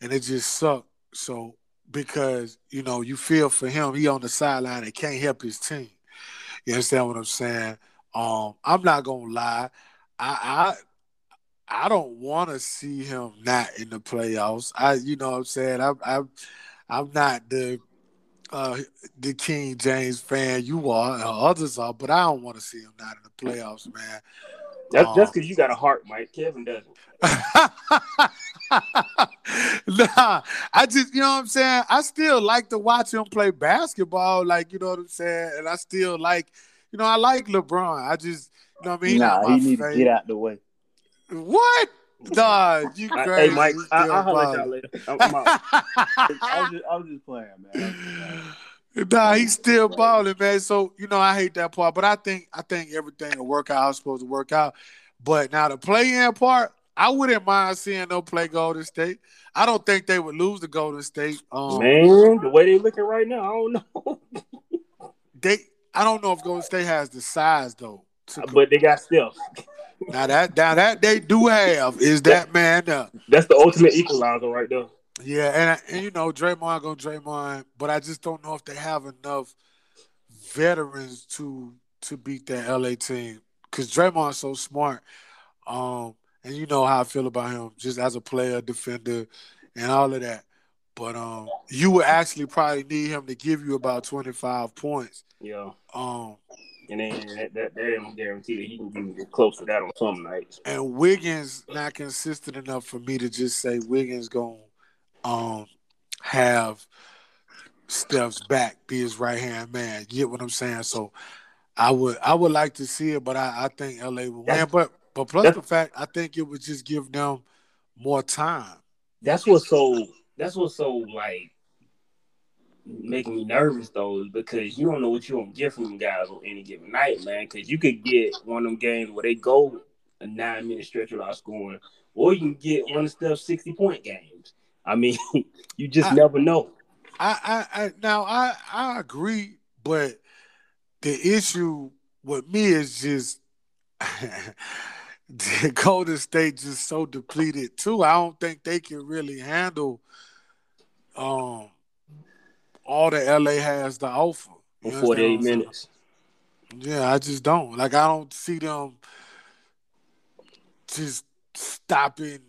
S1: and it just sucked. So because you know you feel for him, he on the sideline and can't help his team. You understand what I'm saying? Um, I'm not gonna lie. I I, I don't want to see him not in the playoffs. I, you know, what I'm saying I'm I'm I'm not the uh, the King James fan you are, others are, but I don't want to see him not in the playoffs, man.
S3: That's um, just because you got a heart, Mike. Kevin doesn't.
S1: nah, I just, you know what I'm saying? I still like to watch him play basketball, like, you know what I'm saying? And I still like, you know, I like LeBron. I just, you know what I mean?
S2: Nah, he need to get out the way.
S1: What? Nah, you crazy.
S3: Hey, Mike, I, will holler at y'all later. I'm, I'm
S2: I, was just, I was just playing, man.
S1: Nah, he's still balling, man. So you know, I hate that part, but I think I think everything will work out how it's supposed to work out. But now the play-in part, I wouldn't mind seeing them play Golden State. I don't think they would lose to Golden State. Um,
S3: man, the way they looking right now, I don't know.
S1: they, I don't know if Golden State has the size though.
S3: But they got Steph.
S1: Now that now that they do have is that man up.
S3: That's the ultimate equalizer right there.
S1: Yeah, and and you know Draymond go Draymond, but I just don't know if they have enough veterans to to beat that LA team because Draymond's so smart. Um, and you know how I feel about him, just as a player, defender, and all of that. But um, you would actually probably need him to give you about twenty five points.
S3: Yeah.
S1: Um,
S3: and then that, that, that ain't guarantee that he can get close to that on some nights.
S1: And Wiggins not consistent enough for me to just say Wiggins gonna um have Steph's back, be his right hand man. You get what I'm saying? So I would I would like to see it, but I, I think LA will win. But but plus the fact I think it would just give them more time.
S3: That's what's so that's what's so like making me nervous though is because you don't know what you're gonna get from guys on any given night, man. Because you could get one of them games where they go a nine minute stretch without scoring, or you can get one of Steph sixty point games. I mean, you just I, never know.
S1: I, I, I now I I agree, but the issue with me is just Golden State just so depleted too. I don't think they can really handle um all that LA has to offer.
S3: For 48 minutes.
S1: Yeah, I just don't. Like I don't see them just stopping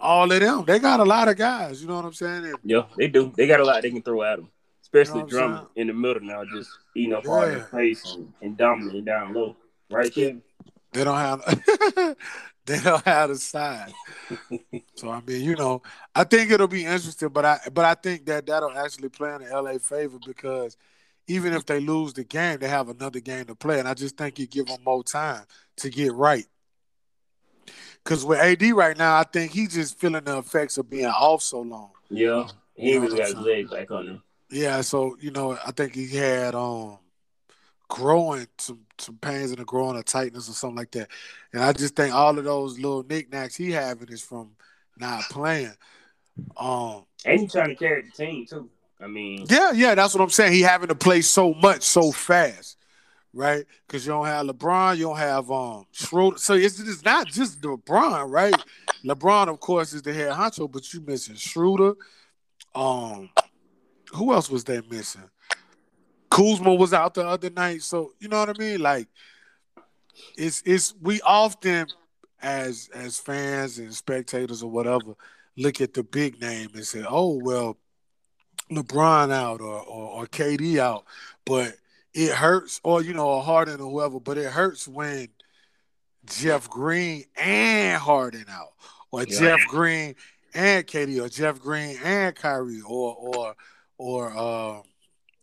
S1: all of them. They got a lot of guys, you know what I'm saying? And,
S3: yeah, they do. They got a lot they can throw at them. Especially you know Drummond in the middle now, just eating up yeah. all their pace and, and dominating down low. Right, Kevin?
S1: They don't have they don't have the size. so I mean, you know, I think it'll be interesting, but I but I think that that'll actually play in the LA favor because even if they lose the game, they have another game to play, and I just think you give them more time to get right. Because with AD right now, I think he's just feeling the effects of being off so long.
S3: Yeah, he really got his leg back on him.
S1: Yeah, so you know, I think he had um growing some some pains in the growing or tightness or something like that. And I just think all of those little knickknacks he having is from not playing. Um
S3: and he's trying to carry the team too. I mean,
S1: yeah, yeah, that's what I'm saying. He having to play so much so fast, right? Because you don't have LeBron, you don't have um Schroeder. So it's, it's not just LeBron, right? LeBron, of course, is the head honcho, but you missing Schroeder. Um, who else was they missing? Kuzma was out the other night, so you know what I mean. Like, it's it's we often as as fans and spectators or whatever look at the big name and say, "Oh well, LeBron out or or, or KD out," but it hurts, or you know, or Harden or whoever. But it hurts when Jeff Green and Harden out, or yeah. Jeff Green and KD, or Jeff Green and Kyrie, or or or uh,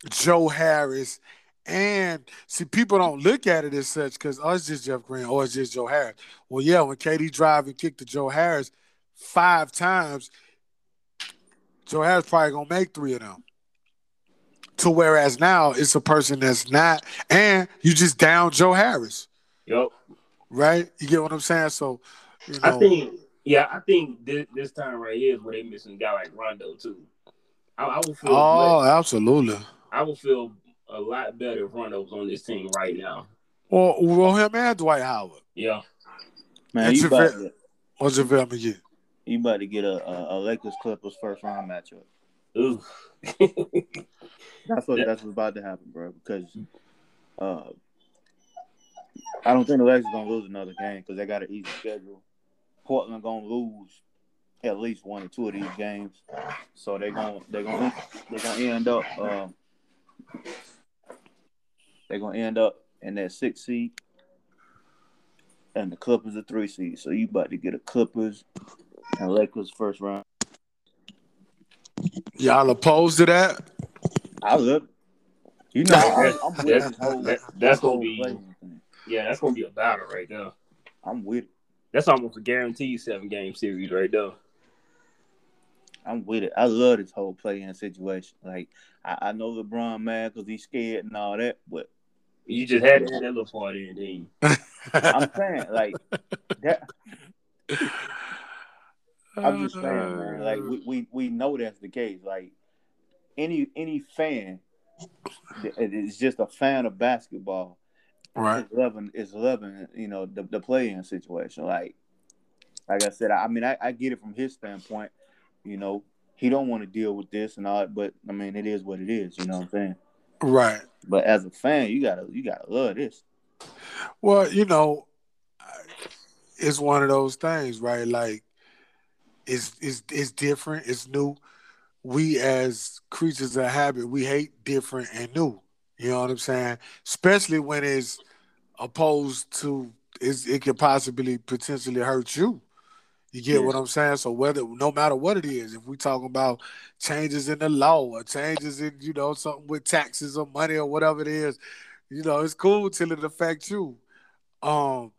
S1: Joe Harris. And see, people don't look at it as such because oh, it's just Jeff Green or it's just Joe Harris. Well, yeah, when KD drive and kick to Joe Harris five times, Joe Harris probably gonna make three of them. To whereas now it's a person that's not, and you just down Joe Harris.
S3: Yep.
S1: Right? You get what I'm saying? So, you know,
S3: I think, yeah, I think this, this time right here is where they missing a guy like Rondo too. I, I would feel.
S1: Oh, blessed. absolutely.
S3: I would feel a lot better if Rondo was on this team right now.
S1: Well, well, him and Dwight Howard.
S3: Yeah.
S2: Man, you about to,
S1: what's your family get?
S2: You about to get a, a, a Lakers Clippers first round matchup.
S3: Ooh.
S2: that's what that's what's about to happen, bro. Because uh, I don't think the Lakers gonna lose another game because they got an easy schedule. Portland gonna lose at least one or two of these games, so they're gonna they're gonna they're gonna end up uh, they're gonna end up in that six seed, and the Clippers are three seed. So you about to get a Clippers and Lakers first round.
S1: Y'all opposed to that?
S2: I love it.
S3: You know, that's, that's, that's, that's gonna be yeah, that's gonna be a battle right there.
S2: I'm with it.
S3: That's almost a guaranteed seven game series right there.
S2: I'm with it. I love this whole play-in situation. Like I, I know LeBron mad because he's scared and all that, but
S3: you just had to have that little party and then
S2: I'm saying like that. I'm just saying, man. Like we, we we know that's the case. Like any any fan is just a fan of basketball.
S1: Right.
S2: Is loving is loving, you know, the the play-in situation. Like like I said, I mean I, I get it from his standpoint, you know, he don't want to deal with this and all that, but I mean it is what it is, you know what I'm saying?
S1: Right.
S2: But as a fan, you gotta you gotta love this.
S1: Well, you know, it's one of those things, right? Like it's it's it's different, it's new. We as creatures of habit, we hate different and new. You know what I'm saying? Especially when it's opposed to it's, it could possibly potentially hurt you. You get yeah. what I'm saying? So whether no matter what it is, if we talking about changes in the law or changes in, you know, something with taxes or money or whatever it is, you know, it's cool till it affects you. Um,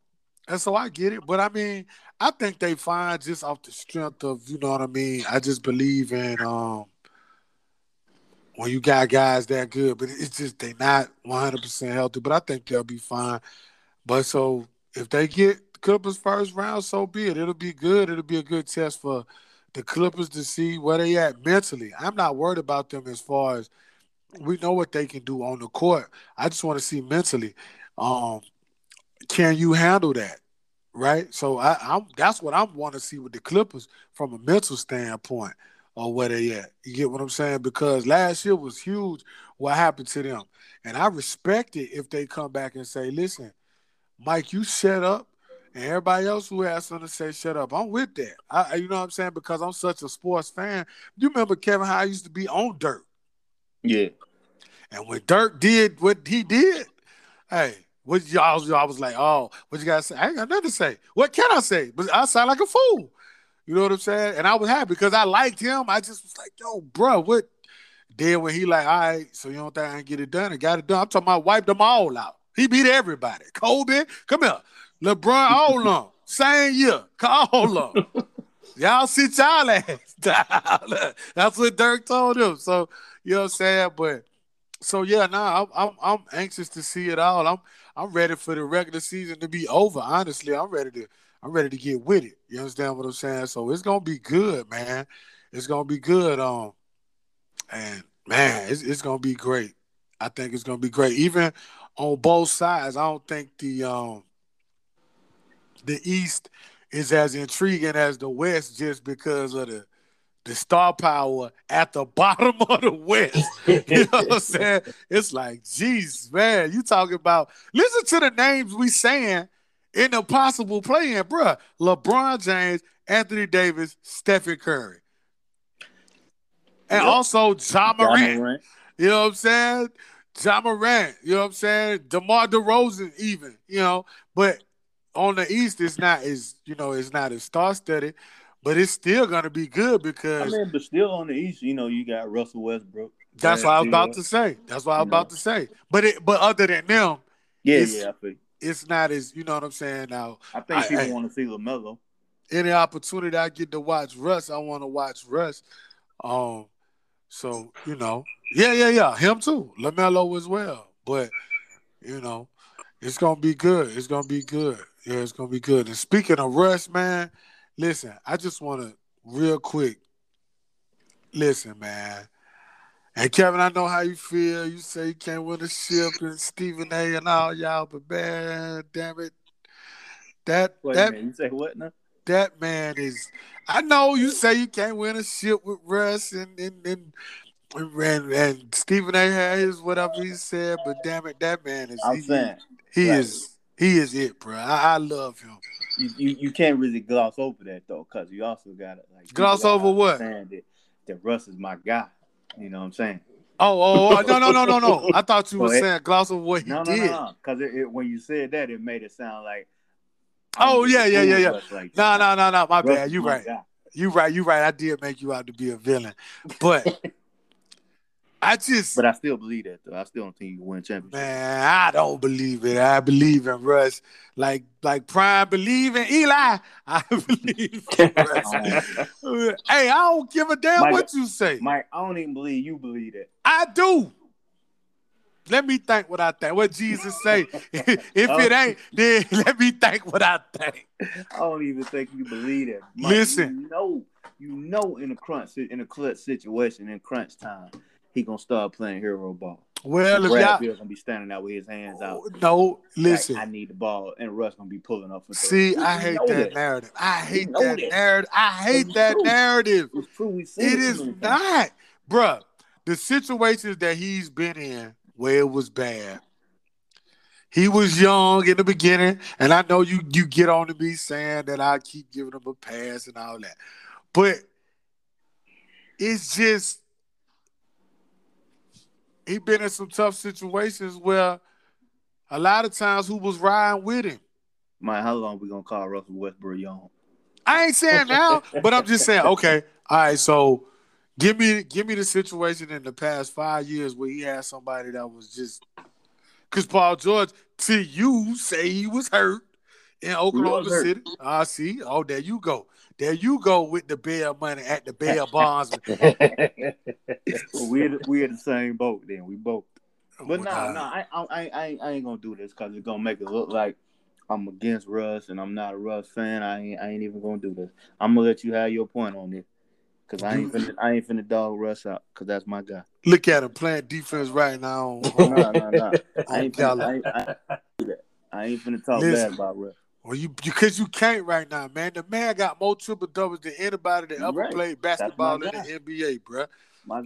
S1: and so I get it, but I mean, I think they find just off the strength of, you know what I mean. I just believe in um when you got guys that good, but it's just they not 100 percent healthy. But I think they'll be fine. But so if they get Clippers first round, so be it. It'll be good. It'll be a good test for the Clippers to see where they at mentally. I'm not worried about them as far as we know what they can do on the court. I just want to see mentally. Um, can you handle that? Right. So I, am that's what I want to see with the Clippers from a mental standpoint or where they at. You get what I'm saying? Because last year was huge what happened to them. And I respect it if they come back and say, listen, Mike, you set up. And everybody else who has something to say, shut up. I'm with that. I, you know what I'm saying? Because I'm such a sports fan. You remember Kevin how I used to be on Dirk.
S2: Yeah.
S1: And when Dirk did what he did, hey, what y'all, y'all was like, oh, what you guys say? I ain't got nothing to say. What can I say? But I sound like a fool. You know what I'm saying? And I was happy because I liked him. I just was like, yo, bro, what? Then when he like, all right, so you don't think I can get it done? I got it done. I'm talking about wiped them all out. He beat everybody. Kobe, come here. LeBron, all them. Same year. All of them. y'all sit y'all ass down. That's what Dirk told him. So, you know what I'm saying? But so yeah, now nah, I'm, I'm I'm anxious to see it all. I'm I'm ready for the regular season to be over. Honestly, I'm ready to I'm ready to get with it. You understand what I'm saying? So it's gonna be good, man. It's gonna be good. Um, and Man, it's, it's gonna be great. I think it's gonna be great. Even on both sides, I don't think the um the East is as intriguing as the West just because of the the star power at the bottom of the West. you know what I'm saying? It's like, geez, man, you talking about listen to the names we saying in the possible play-in, bruh. LeBron James, Anthony Davis, Stephen Curry. And yep. also Ja Morant. Morant. You know what I'm saying? Ja Morant, you know what I'm saying? DeMar DeRozan, even, you know, but on the East, it's not as you know, it's not as star studded, but it's still gonna be good because
S2: I mean, but still on the East, you know, you got Russell Westbrook.
S1: That's what I was about to say. That's what I was about to say. But it, but other than them,
S2: yeah, yeah, I think
S1: it's not as you know what I'm saying. Now,
S2: I think I, people want to see LaMelo.
S1: Any opportunity I get to watch Russ, I want to watch Russ. Um, so you know, yeah, yeah, yeah, him too, LaMelo as well. But you know, it's gonna be good. It's gonna be good. Yeah, it's gonna be good. And speaking of Russ, man, listen, I just want to real quick. Listen, man. And Kevin, I know how you feel. You say you can't win a ship, and Stephen A. and all y'all, but man, damn it, that
S2: Wait
S1: that
S2: you say what now?
S1: That man is. I know you say you can't win a ship with Russ and and and, and, and Stephen A. had his whatever he said, but damn it, that man is.
S2: I'm
S1: he,
S2: saying
S1: he is he is it, bro. I, I love him.
S2: You, you, you can't really gloss over that though, because you also got to like
S1: gloss over what?
S2: That, that Russ is my guy. You know what I'm saying?
S1: Oh, oh, oh no, no, no, no, no. I thought you were saying gloss over what he
S2: no,
S1: did.
S2: No, no, Because it, it, when you said that, it made it sound like.
S1: Oh yeah, yeah, yeah, yeah. Like no, no, no, no. My Russ bad. You right. Guy. You right. You right. I did make you out to be a villain, but I just,
S2: but I still believe that though. I still don't think you win championship.
S1: Man, I don't believe it. I believe in Russ, like like Prime believe in Eli. I believe in Russ. hey, I don't give a damn
S2: Mike,
S1: what you say,
S2: Mike. I don't even believe you believe it.
S1: I do. Let me think what I think. What Jesus say? if it oh. ain't, then let me think what I think.
S2: I don't even think you believe it. Mike,
S1: Listen,
S2: you know, you know, in a crunch, in a clutch situation, in crunch time he gonna start playing hero ball.
S1: Well, if y'all
S2: gonna be standing out with his hands out.
S1: Oh, no, listen.
S2: Like, I need the ball, and Russ gonna be pulling up for.
S1: See, I hate that, narrative. I hate that, that, narrative. I hate that true. narrative.
S2: It's true. it
S1: is not, bruh. The situations that he's been in where it was bad. He was young in the beginning, and I know you you get on to me saying that I keep giving him a pass and all that, but it's just he been in some tough situations where a lot of times who was riding with him.
S2: Man, how long we gonna call Russell Westbrook young?
S1: I ain't saying now, but I'm just saying, okay, all right, so give me give me the situation in the past five years where he had somebody that was just because Paul George, to you, say he was hurt in Oklahoma City. I uh, see. Oh, there you go. There you go with the bail money at the bail bondsman.
S2: well, we're the, we're the same boat then. We both. But no, no, I, I, I, I ain't gonna do this because it's gonna make it look like I'm against Russ and I'm not a Russ fan. I ain't, I ain't even gonna do this. I'm gonna let you have your point on this because I ain't finna, I ain't finna dog Russ out because that's my guy.
S1: Look at him playing defense right now.
S2: no, no, no. I ain't finna, I ain't, I, I ain't finna talk Listen, bad about Russ.
S1: Well, you because you can't right now, man. The man got more triple doubles than anybody that ever right. played basketball in the NBA, bro.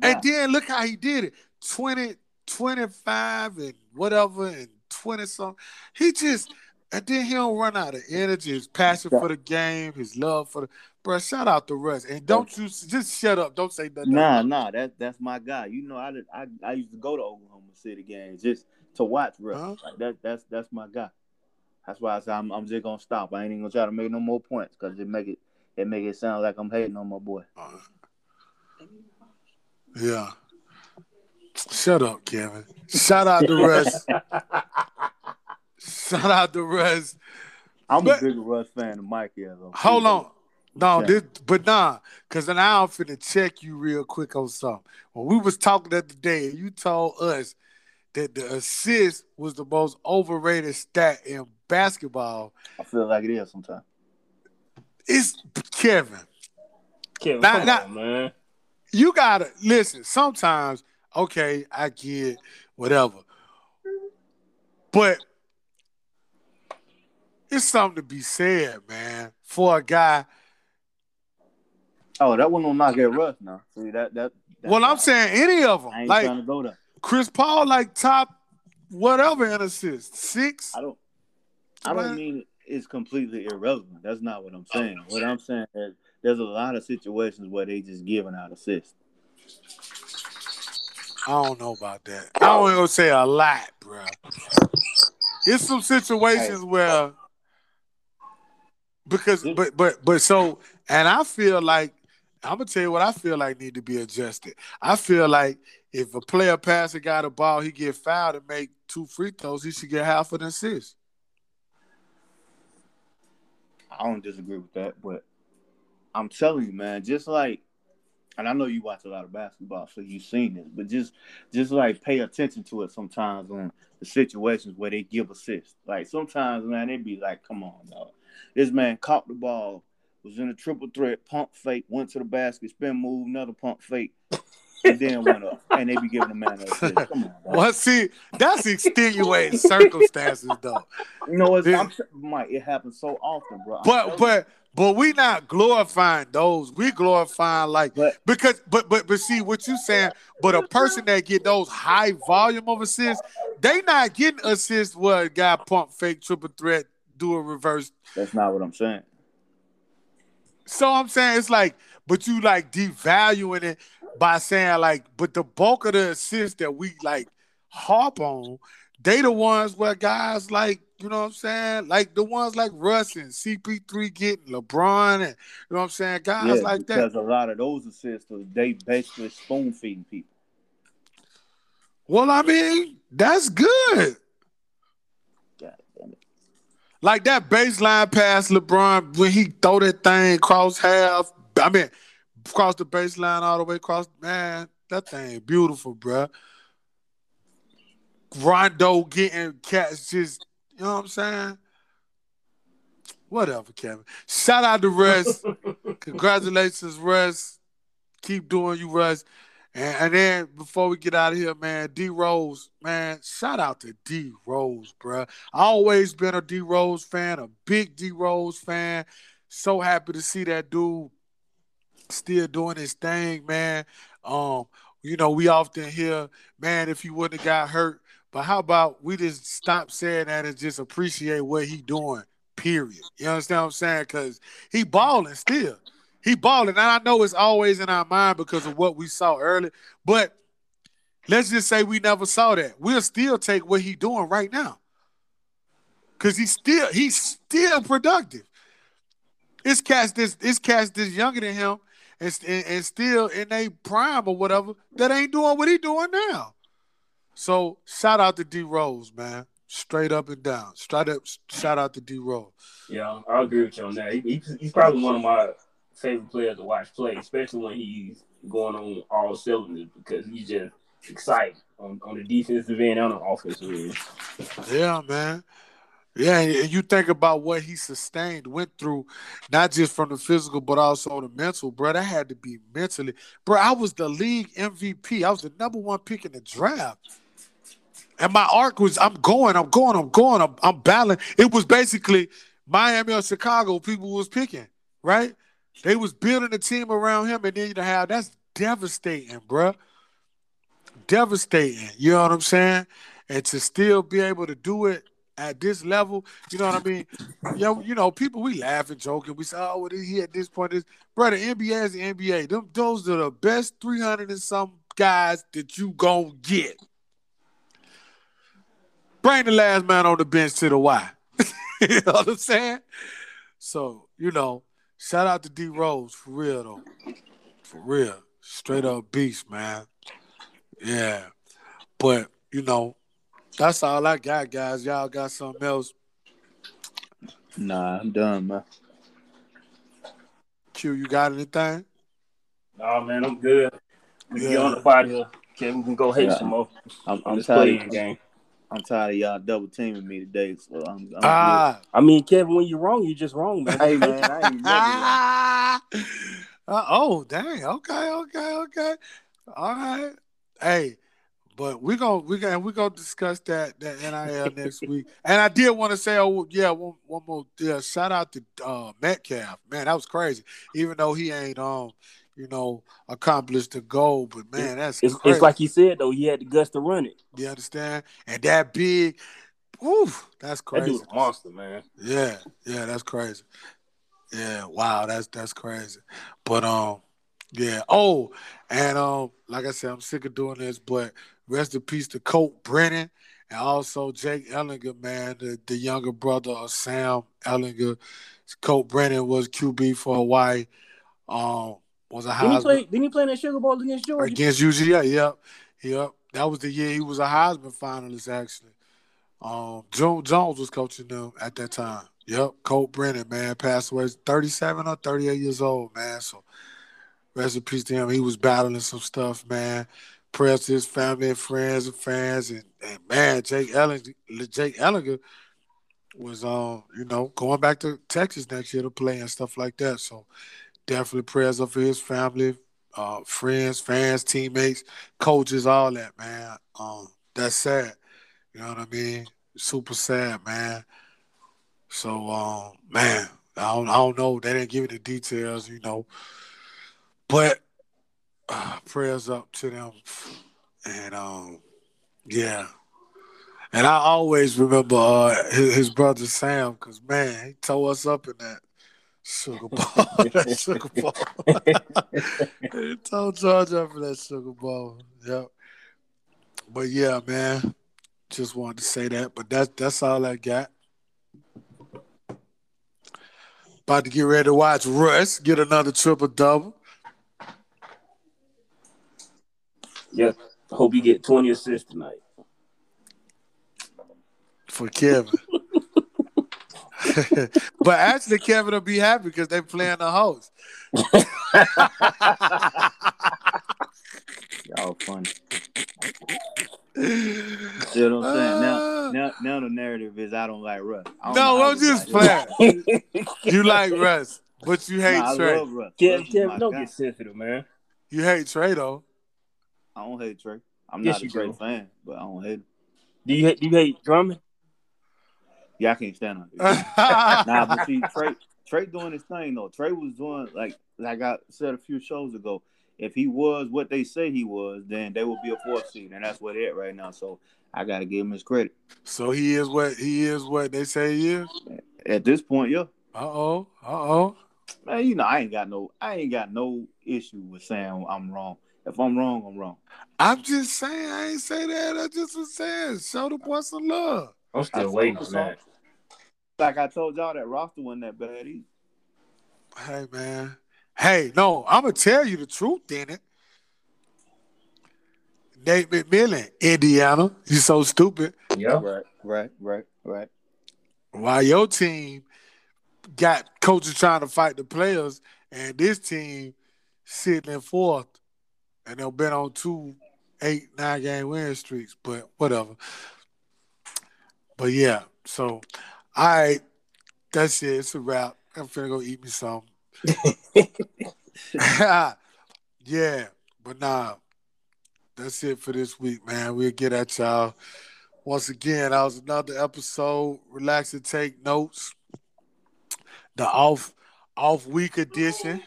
S1: And then look how he did it 20, 25 and whatever, and 20 something. He just, and then he don't run out of energy, his passion for the game, his love for the. Bro, shout out to Russ. And don't you just shut up. Don't say nothing.
S2: Nah, nah, that's that's my guy. You know, I, I I used to go to Oklahoma City games just to watch Russ. Huh? Like that that's that's my guy. That's why I said I'm, I'm just gonna stop. I ain't even gonna try to make no more points because it make it it make it sound like I'm hating on my boy.
S1: Uh, yeah. Shut up, Kevin. Shout out to Russ. Shout out to Russ.
S2: I'm but, a bigger Russ fan than Mike is.
S1: Hold on. No, this, but nah, because now I'm finna check you real quick on something. When we was talking the other day, you told us that the assist was the most overrated stat in basketball.
S2: I feel like it is sometimes.
S1: It's Kevin.
S3: Kevin, now, now, on, man.
S1: You gotta listen. Sometimes okay, I get whatever. But it's something to be said, man, for a guy.
S2: Oh, that one will not get rough Russ now. See that that.
S1: Well, I'm saying any of them.
S2: I ain't
S1: like
S2: trying to go there.
S1: Chris Paul, like top whatever in assists, six.
S2: I don't. I don't mean it's completely irrelevant. That's not what I'm oh, saying. What I'm saying is there's a lot of situations where they just giving out assists.
S1: I don't know about that. I don't even say a lot, bro. It's some situations where because but but but so and I feel like I'm gonna tell you what I feel like need to be adjusted. I feel like if a player pass a guy the ball, he get fouled and make two free throws, he should get half of an assist.
S2: I don't disagree with that, but I'm telling you, man, just like, and I know you watch a lot of basketball, so you've seen this, but just, just like pay attention to it sometimes on the situations where they give assists. Like sometimes, man, they be like, "Come on, dog." This man caught the ball, was in a triple threat, pump fake, went to the basket, spin move, another pump fake, and then went up, and they be giving the man an assist. Come on.
S1: Well, see, that's extenuating circumstances, though.
S2: You know what? I'm, Mike, it happens so often, bro.
S1: But but but we not glorifying those. We glorifying like
S2: But-
S1: because but but but see what you saying. But a person that get those high volume of assists, they not getting assists What a guy pump fake triple threat do a reverse.
S2: that's not what I'm saying.
S1: So I'm saying it's like, but you like devaluing it by saying like, but the bulk of the assists that we like harp on, they the ones where guys like, you know what I'm saying? Like the ones like Russ and CP3 getting LeBron and you know what I'm saying? Guys
S2: yeah,
S1: like that.
S2: because a lot of those assists, they basically spoon feeding people.
S1: Well, I mean, that's good.
S2: God damn it.
S1: Like that baseline pass, LeBron, when he throw that thing cross half, I mean, cross the baseline all the way across, man, that thing beautiful, bruh. Rondo getting cats just, you know what I'm saying? Whatever, Kevin. Shout out to Russ. Congratulations, Russ. Keep doing you, Russ. And, and then before we get out of here, man, D Rose, man, shout out to D Rose, bruh. I always been a D Rose fan, a big D Rose fan. So happy to see that dude still doing his thing, man. Um, you know, we often hear, man, if he wouldn't have got hurt. But how about we just stop saying that and just appreciate what he doing, period. You understand what I'm saying? Cause he balling still. He balling. And I know it's always in our mind because of what we saw early. But let's just say we never saw that. We'll still take what he doing right now. Cause he's still he's still productive. It's cats this it's cats this younger than him and, and, still in a prime or whatever that ain't doing what he doing now. So shout out to D Rose, man. Straight up and down. Straight up shout out to D Rose.
S3: Yeah, I agree with you on that. He, he's, probably one of my favorite players to watch play, especially when he's going on all cylinders because he's just exciting on, on the defensive end and on the offensive end.
S1: Yeah, man. Yeah, and you think about what he sustained, went through, not just from the physical, but also the mental, bro. That had to be mentally. Bro, I was the league MVP. I was the number one pick in the draft. And my arc was I'm going, I'm going, I'm going, I'm, I'm battling. It was basically Miami or Chicago people was picking, right? They was building a team around him, and then you have that's devastating, bro. Devastating. You know what I'm saying? And to still be able to do it at this level, you know what I mean? Yo, you know, people we laugh and joke and we say, "Oh, he at this point?" Is brother, NBA is the NBA. Them, those are the best 300 and some guys that you gonna get. Bring the last man on the bench to the Y. you know what I'm saying? So, you know, shout out to D Rose for real though. For real. Straight up beast, man. Yeah. But, you know, that's all I got, guys. Y'all got something else.
S2: Nah, I'm done, man.
S1: Q, you got anything?
S3: Oh man, I'm good. We
S1: Yeah.
S3: get on the body here. Kevin can go hate
S2: Yeah.
S3: some more
S2: I'm,
S3: on
S2: I'm tired.
S3: playing
S2: Of,
S3: game.
S2: I'm tired of y'all double teaming me today. So I'm. I'm
S1: Ah.
S3: I mean, Kevin, when you're wrong, you're just wrong, man.
S2: hey man, I ain't never.
S1: Ah. Uh, oh, dang. Okay, okay, okay. All right. hey, but we're gonna we gonna we gonna discuss that that NIL next week. And I did want to say, oh yeah, one, one more yeah, shout out to uh, Metcalf. Man, that was crazy. Even though he ain't um, you know, accomplished the goal, but man, that's
S3: It's,
S1: crazy.
S3: it's like he said though, he had the guts to run it.
S1: you understand? And that big, oof, that's
S3: That
S1: crazy.
S3: dude's a monster, man.
S1: Yeah, yeah, that's crazy. Yeah, wow, that's that's crazy. But um, yeah. Oh, and um, like I said, I'm sick of doing this, but rest in peace to Colt Brennan and also Jake Ehlinger, man, the, the younger brother of Sam Ehlinger. Colt Brennan was QB for Hawaii. Um, was a
S3: Didn't he
S1: Heisman
S3: play? Didn't he play in that Sugar Bowl against Georgia?
S1: against UGA. Yep, yep. That was the year he was a Heisman finalist. Actually, um, June Jones was coaching them at that time. Yep, Colt Brennan, man, passed away, thirty-seven or thirty-eight years old, man. So, rest in peace to him. He was battling some stuff, man. Prayers to his family and friends and fans, and, and man, Jake Ehlinger, Jake Ehlinger was um, you know, going back to Texas next year to play and stuff like that. So, definitely prayers up for his family, uh, friends, fans, teammates, coaches, all that, man. Um, that's sad. You know what I mean? Super sad, man. So, um, man, I don't, I don't know. They didn't give me the details, you know, prayers up to them, and um, yeah. And I always remember uh, his, his brother Sam, because man, he tore us up in that Sugar Bowl. that Sugar Bowl. he tore Georgia up in that Sugar Bowl. Yep. But yeah, man, just wanted to say that. But that's that's all I got. About to get ready to watch Russ get another triple double.
S3: Yeah. Hope he get 20 assists tonight.
S1: for Kevin. but actually, Kevin will be happy because they playing the host.
S2: Y'all funny. You know what I'm saying? Now, ah. now, now the narrative is I don't like Russ. Don't
S1: no, I'm just
S2: got
S1: playing. You like Russ, but you hate
S2: Nah, I
S1: Trae.
S2: love Russ.
S3: Kevin, Kevin, don't
S2: guy.
S3: get sensitive, man.
S1: You hate Trae though.
S2: I don't hate Trae. I'm
S3: Yes,
S2: not a
S3: you
S2: Trae
S3: do.
S2: fan, but I don't hate him.
S3: Do you hate, do you hate Drummond?
S2: Yeah, I can't stand him. nah, but see, Trae, Trae doing his thing though. Trae was doing like like I said a few shows ago. If he was what they say he was, then they would be a fourth seed, and that's what they're right now. So I got to give him his credit.
S1: so he is what he is what they say he is.
S2: At this point, yeah,
S1: Uh oh. Uh oh.
S2: man. You know, I ain't got no, I ain't got no issue with saying I'm wrong. If I'm wrong, I'm wrong.
S1: I'm just saying. I ain't say that. I just was saying. Show the boy some love.
S3: I'm still
S2: told
S3: waiting
S2: you
S3: for that.
S2: Like I told y'all, that roster wasn't that bad either.
S1: Hey man. Hey, no, I'm gonna tell you the truth, in it. Nate McMillan, Indiana. You so stupid.
S3: Yeah.
S2: Right, right, right, right.
S1: While your team got coaches trying to fight the players, and this team sitting in fourth, and they've been on two eight, nine game win streaks, but whatever. But yeah, so all right, that's it. It's a wrap. I'm finna go eat me some. yeah, but nah, that's it for this week, man. We'll get at y'all. Once again, that was another episode. Relax and take notes. The off off week edition.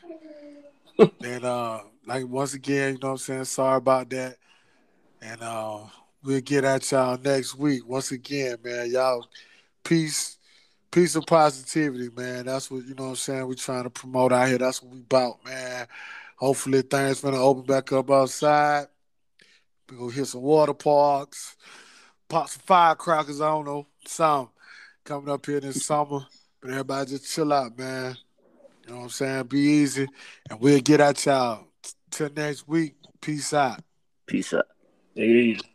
S1: and uh like once again, you know what I'm saying? Sorry about that. And uh we'll get at y'all next week. Once again, man, y'all peace, peace and positivity, man. That's what you know what I'm saying. We're trying to promote out here. That's what we about, man. Hopefully things gonna open back up outside. We gonna hit some water parks, pop some firecrackers, I don't know, some coming up here this summer. But everybody just chill out, man. You know what I'm saying? Be easy. And we'll get at y'all. Till next week. Peace out.
S2: Peace out.
S3: Take it easy.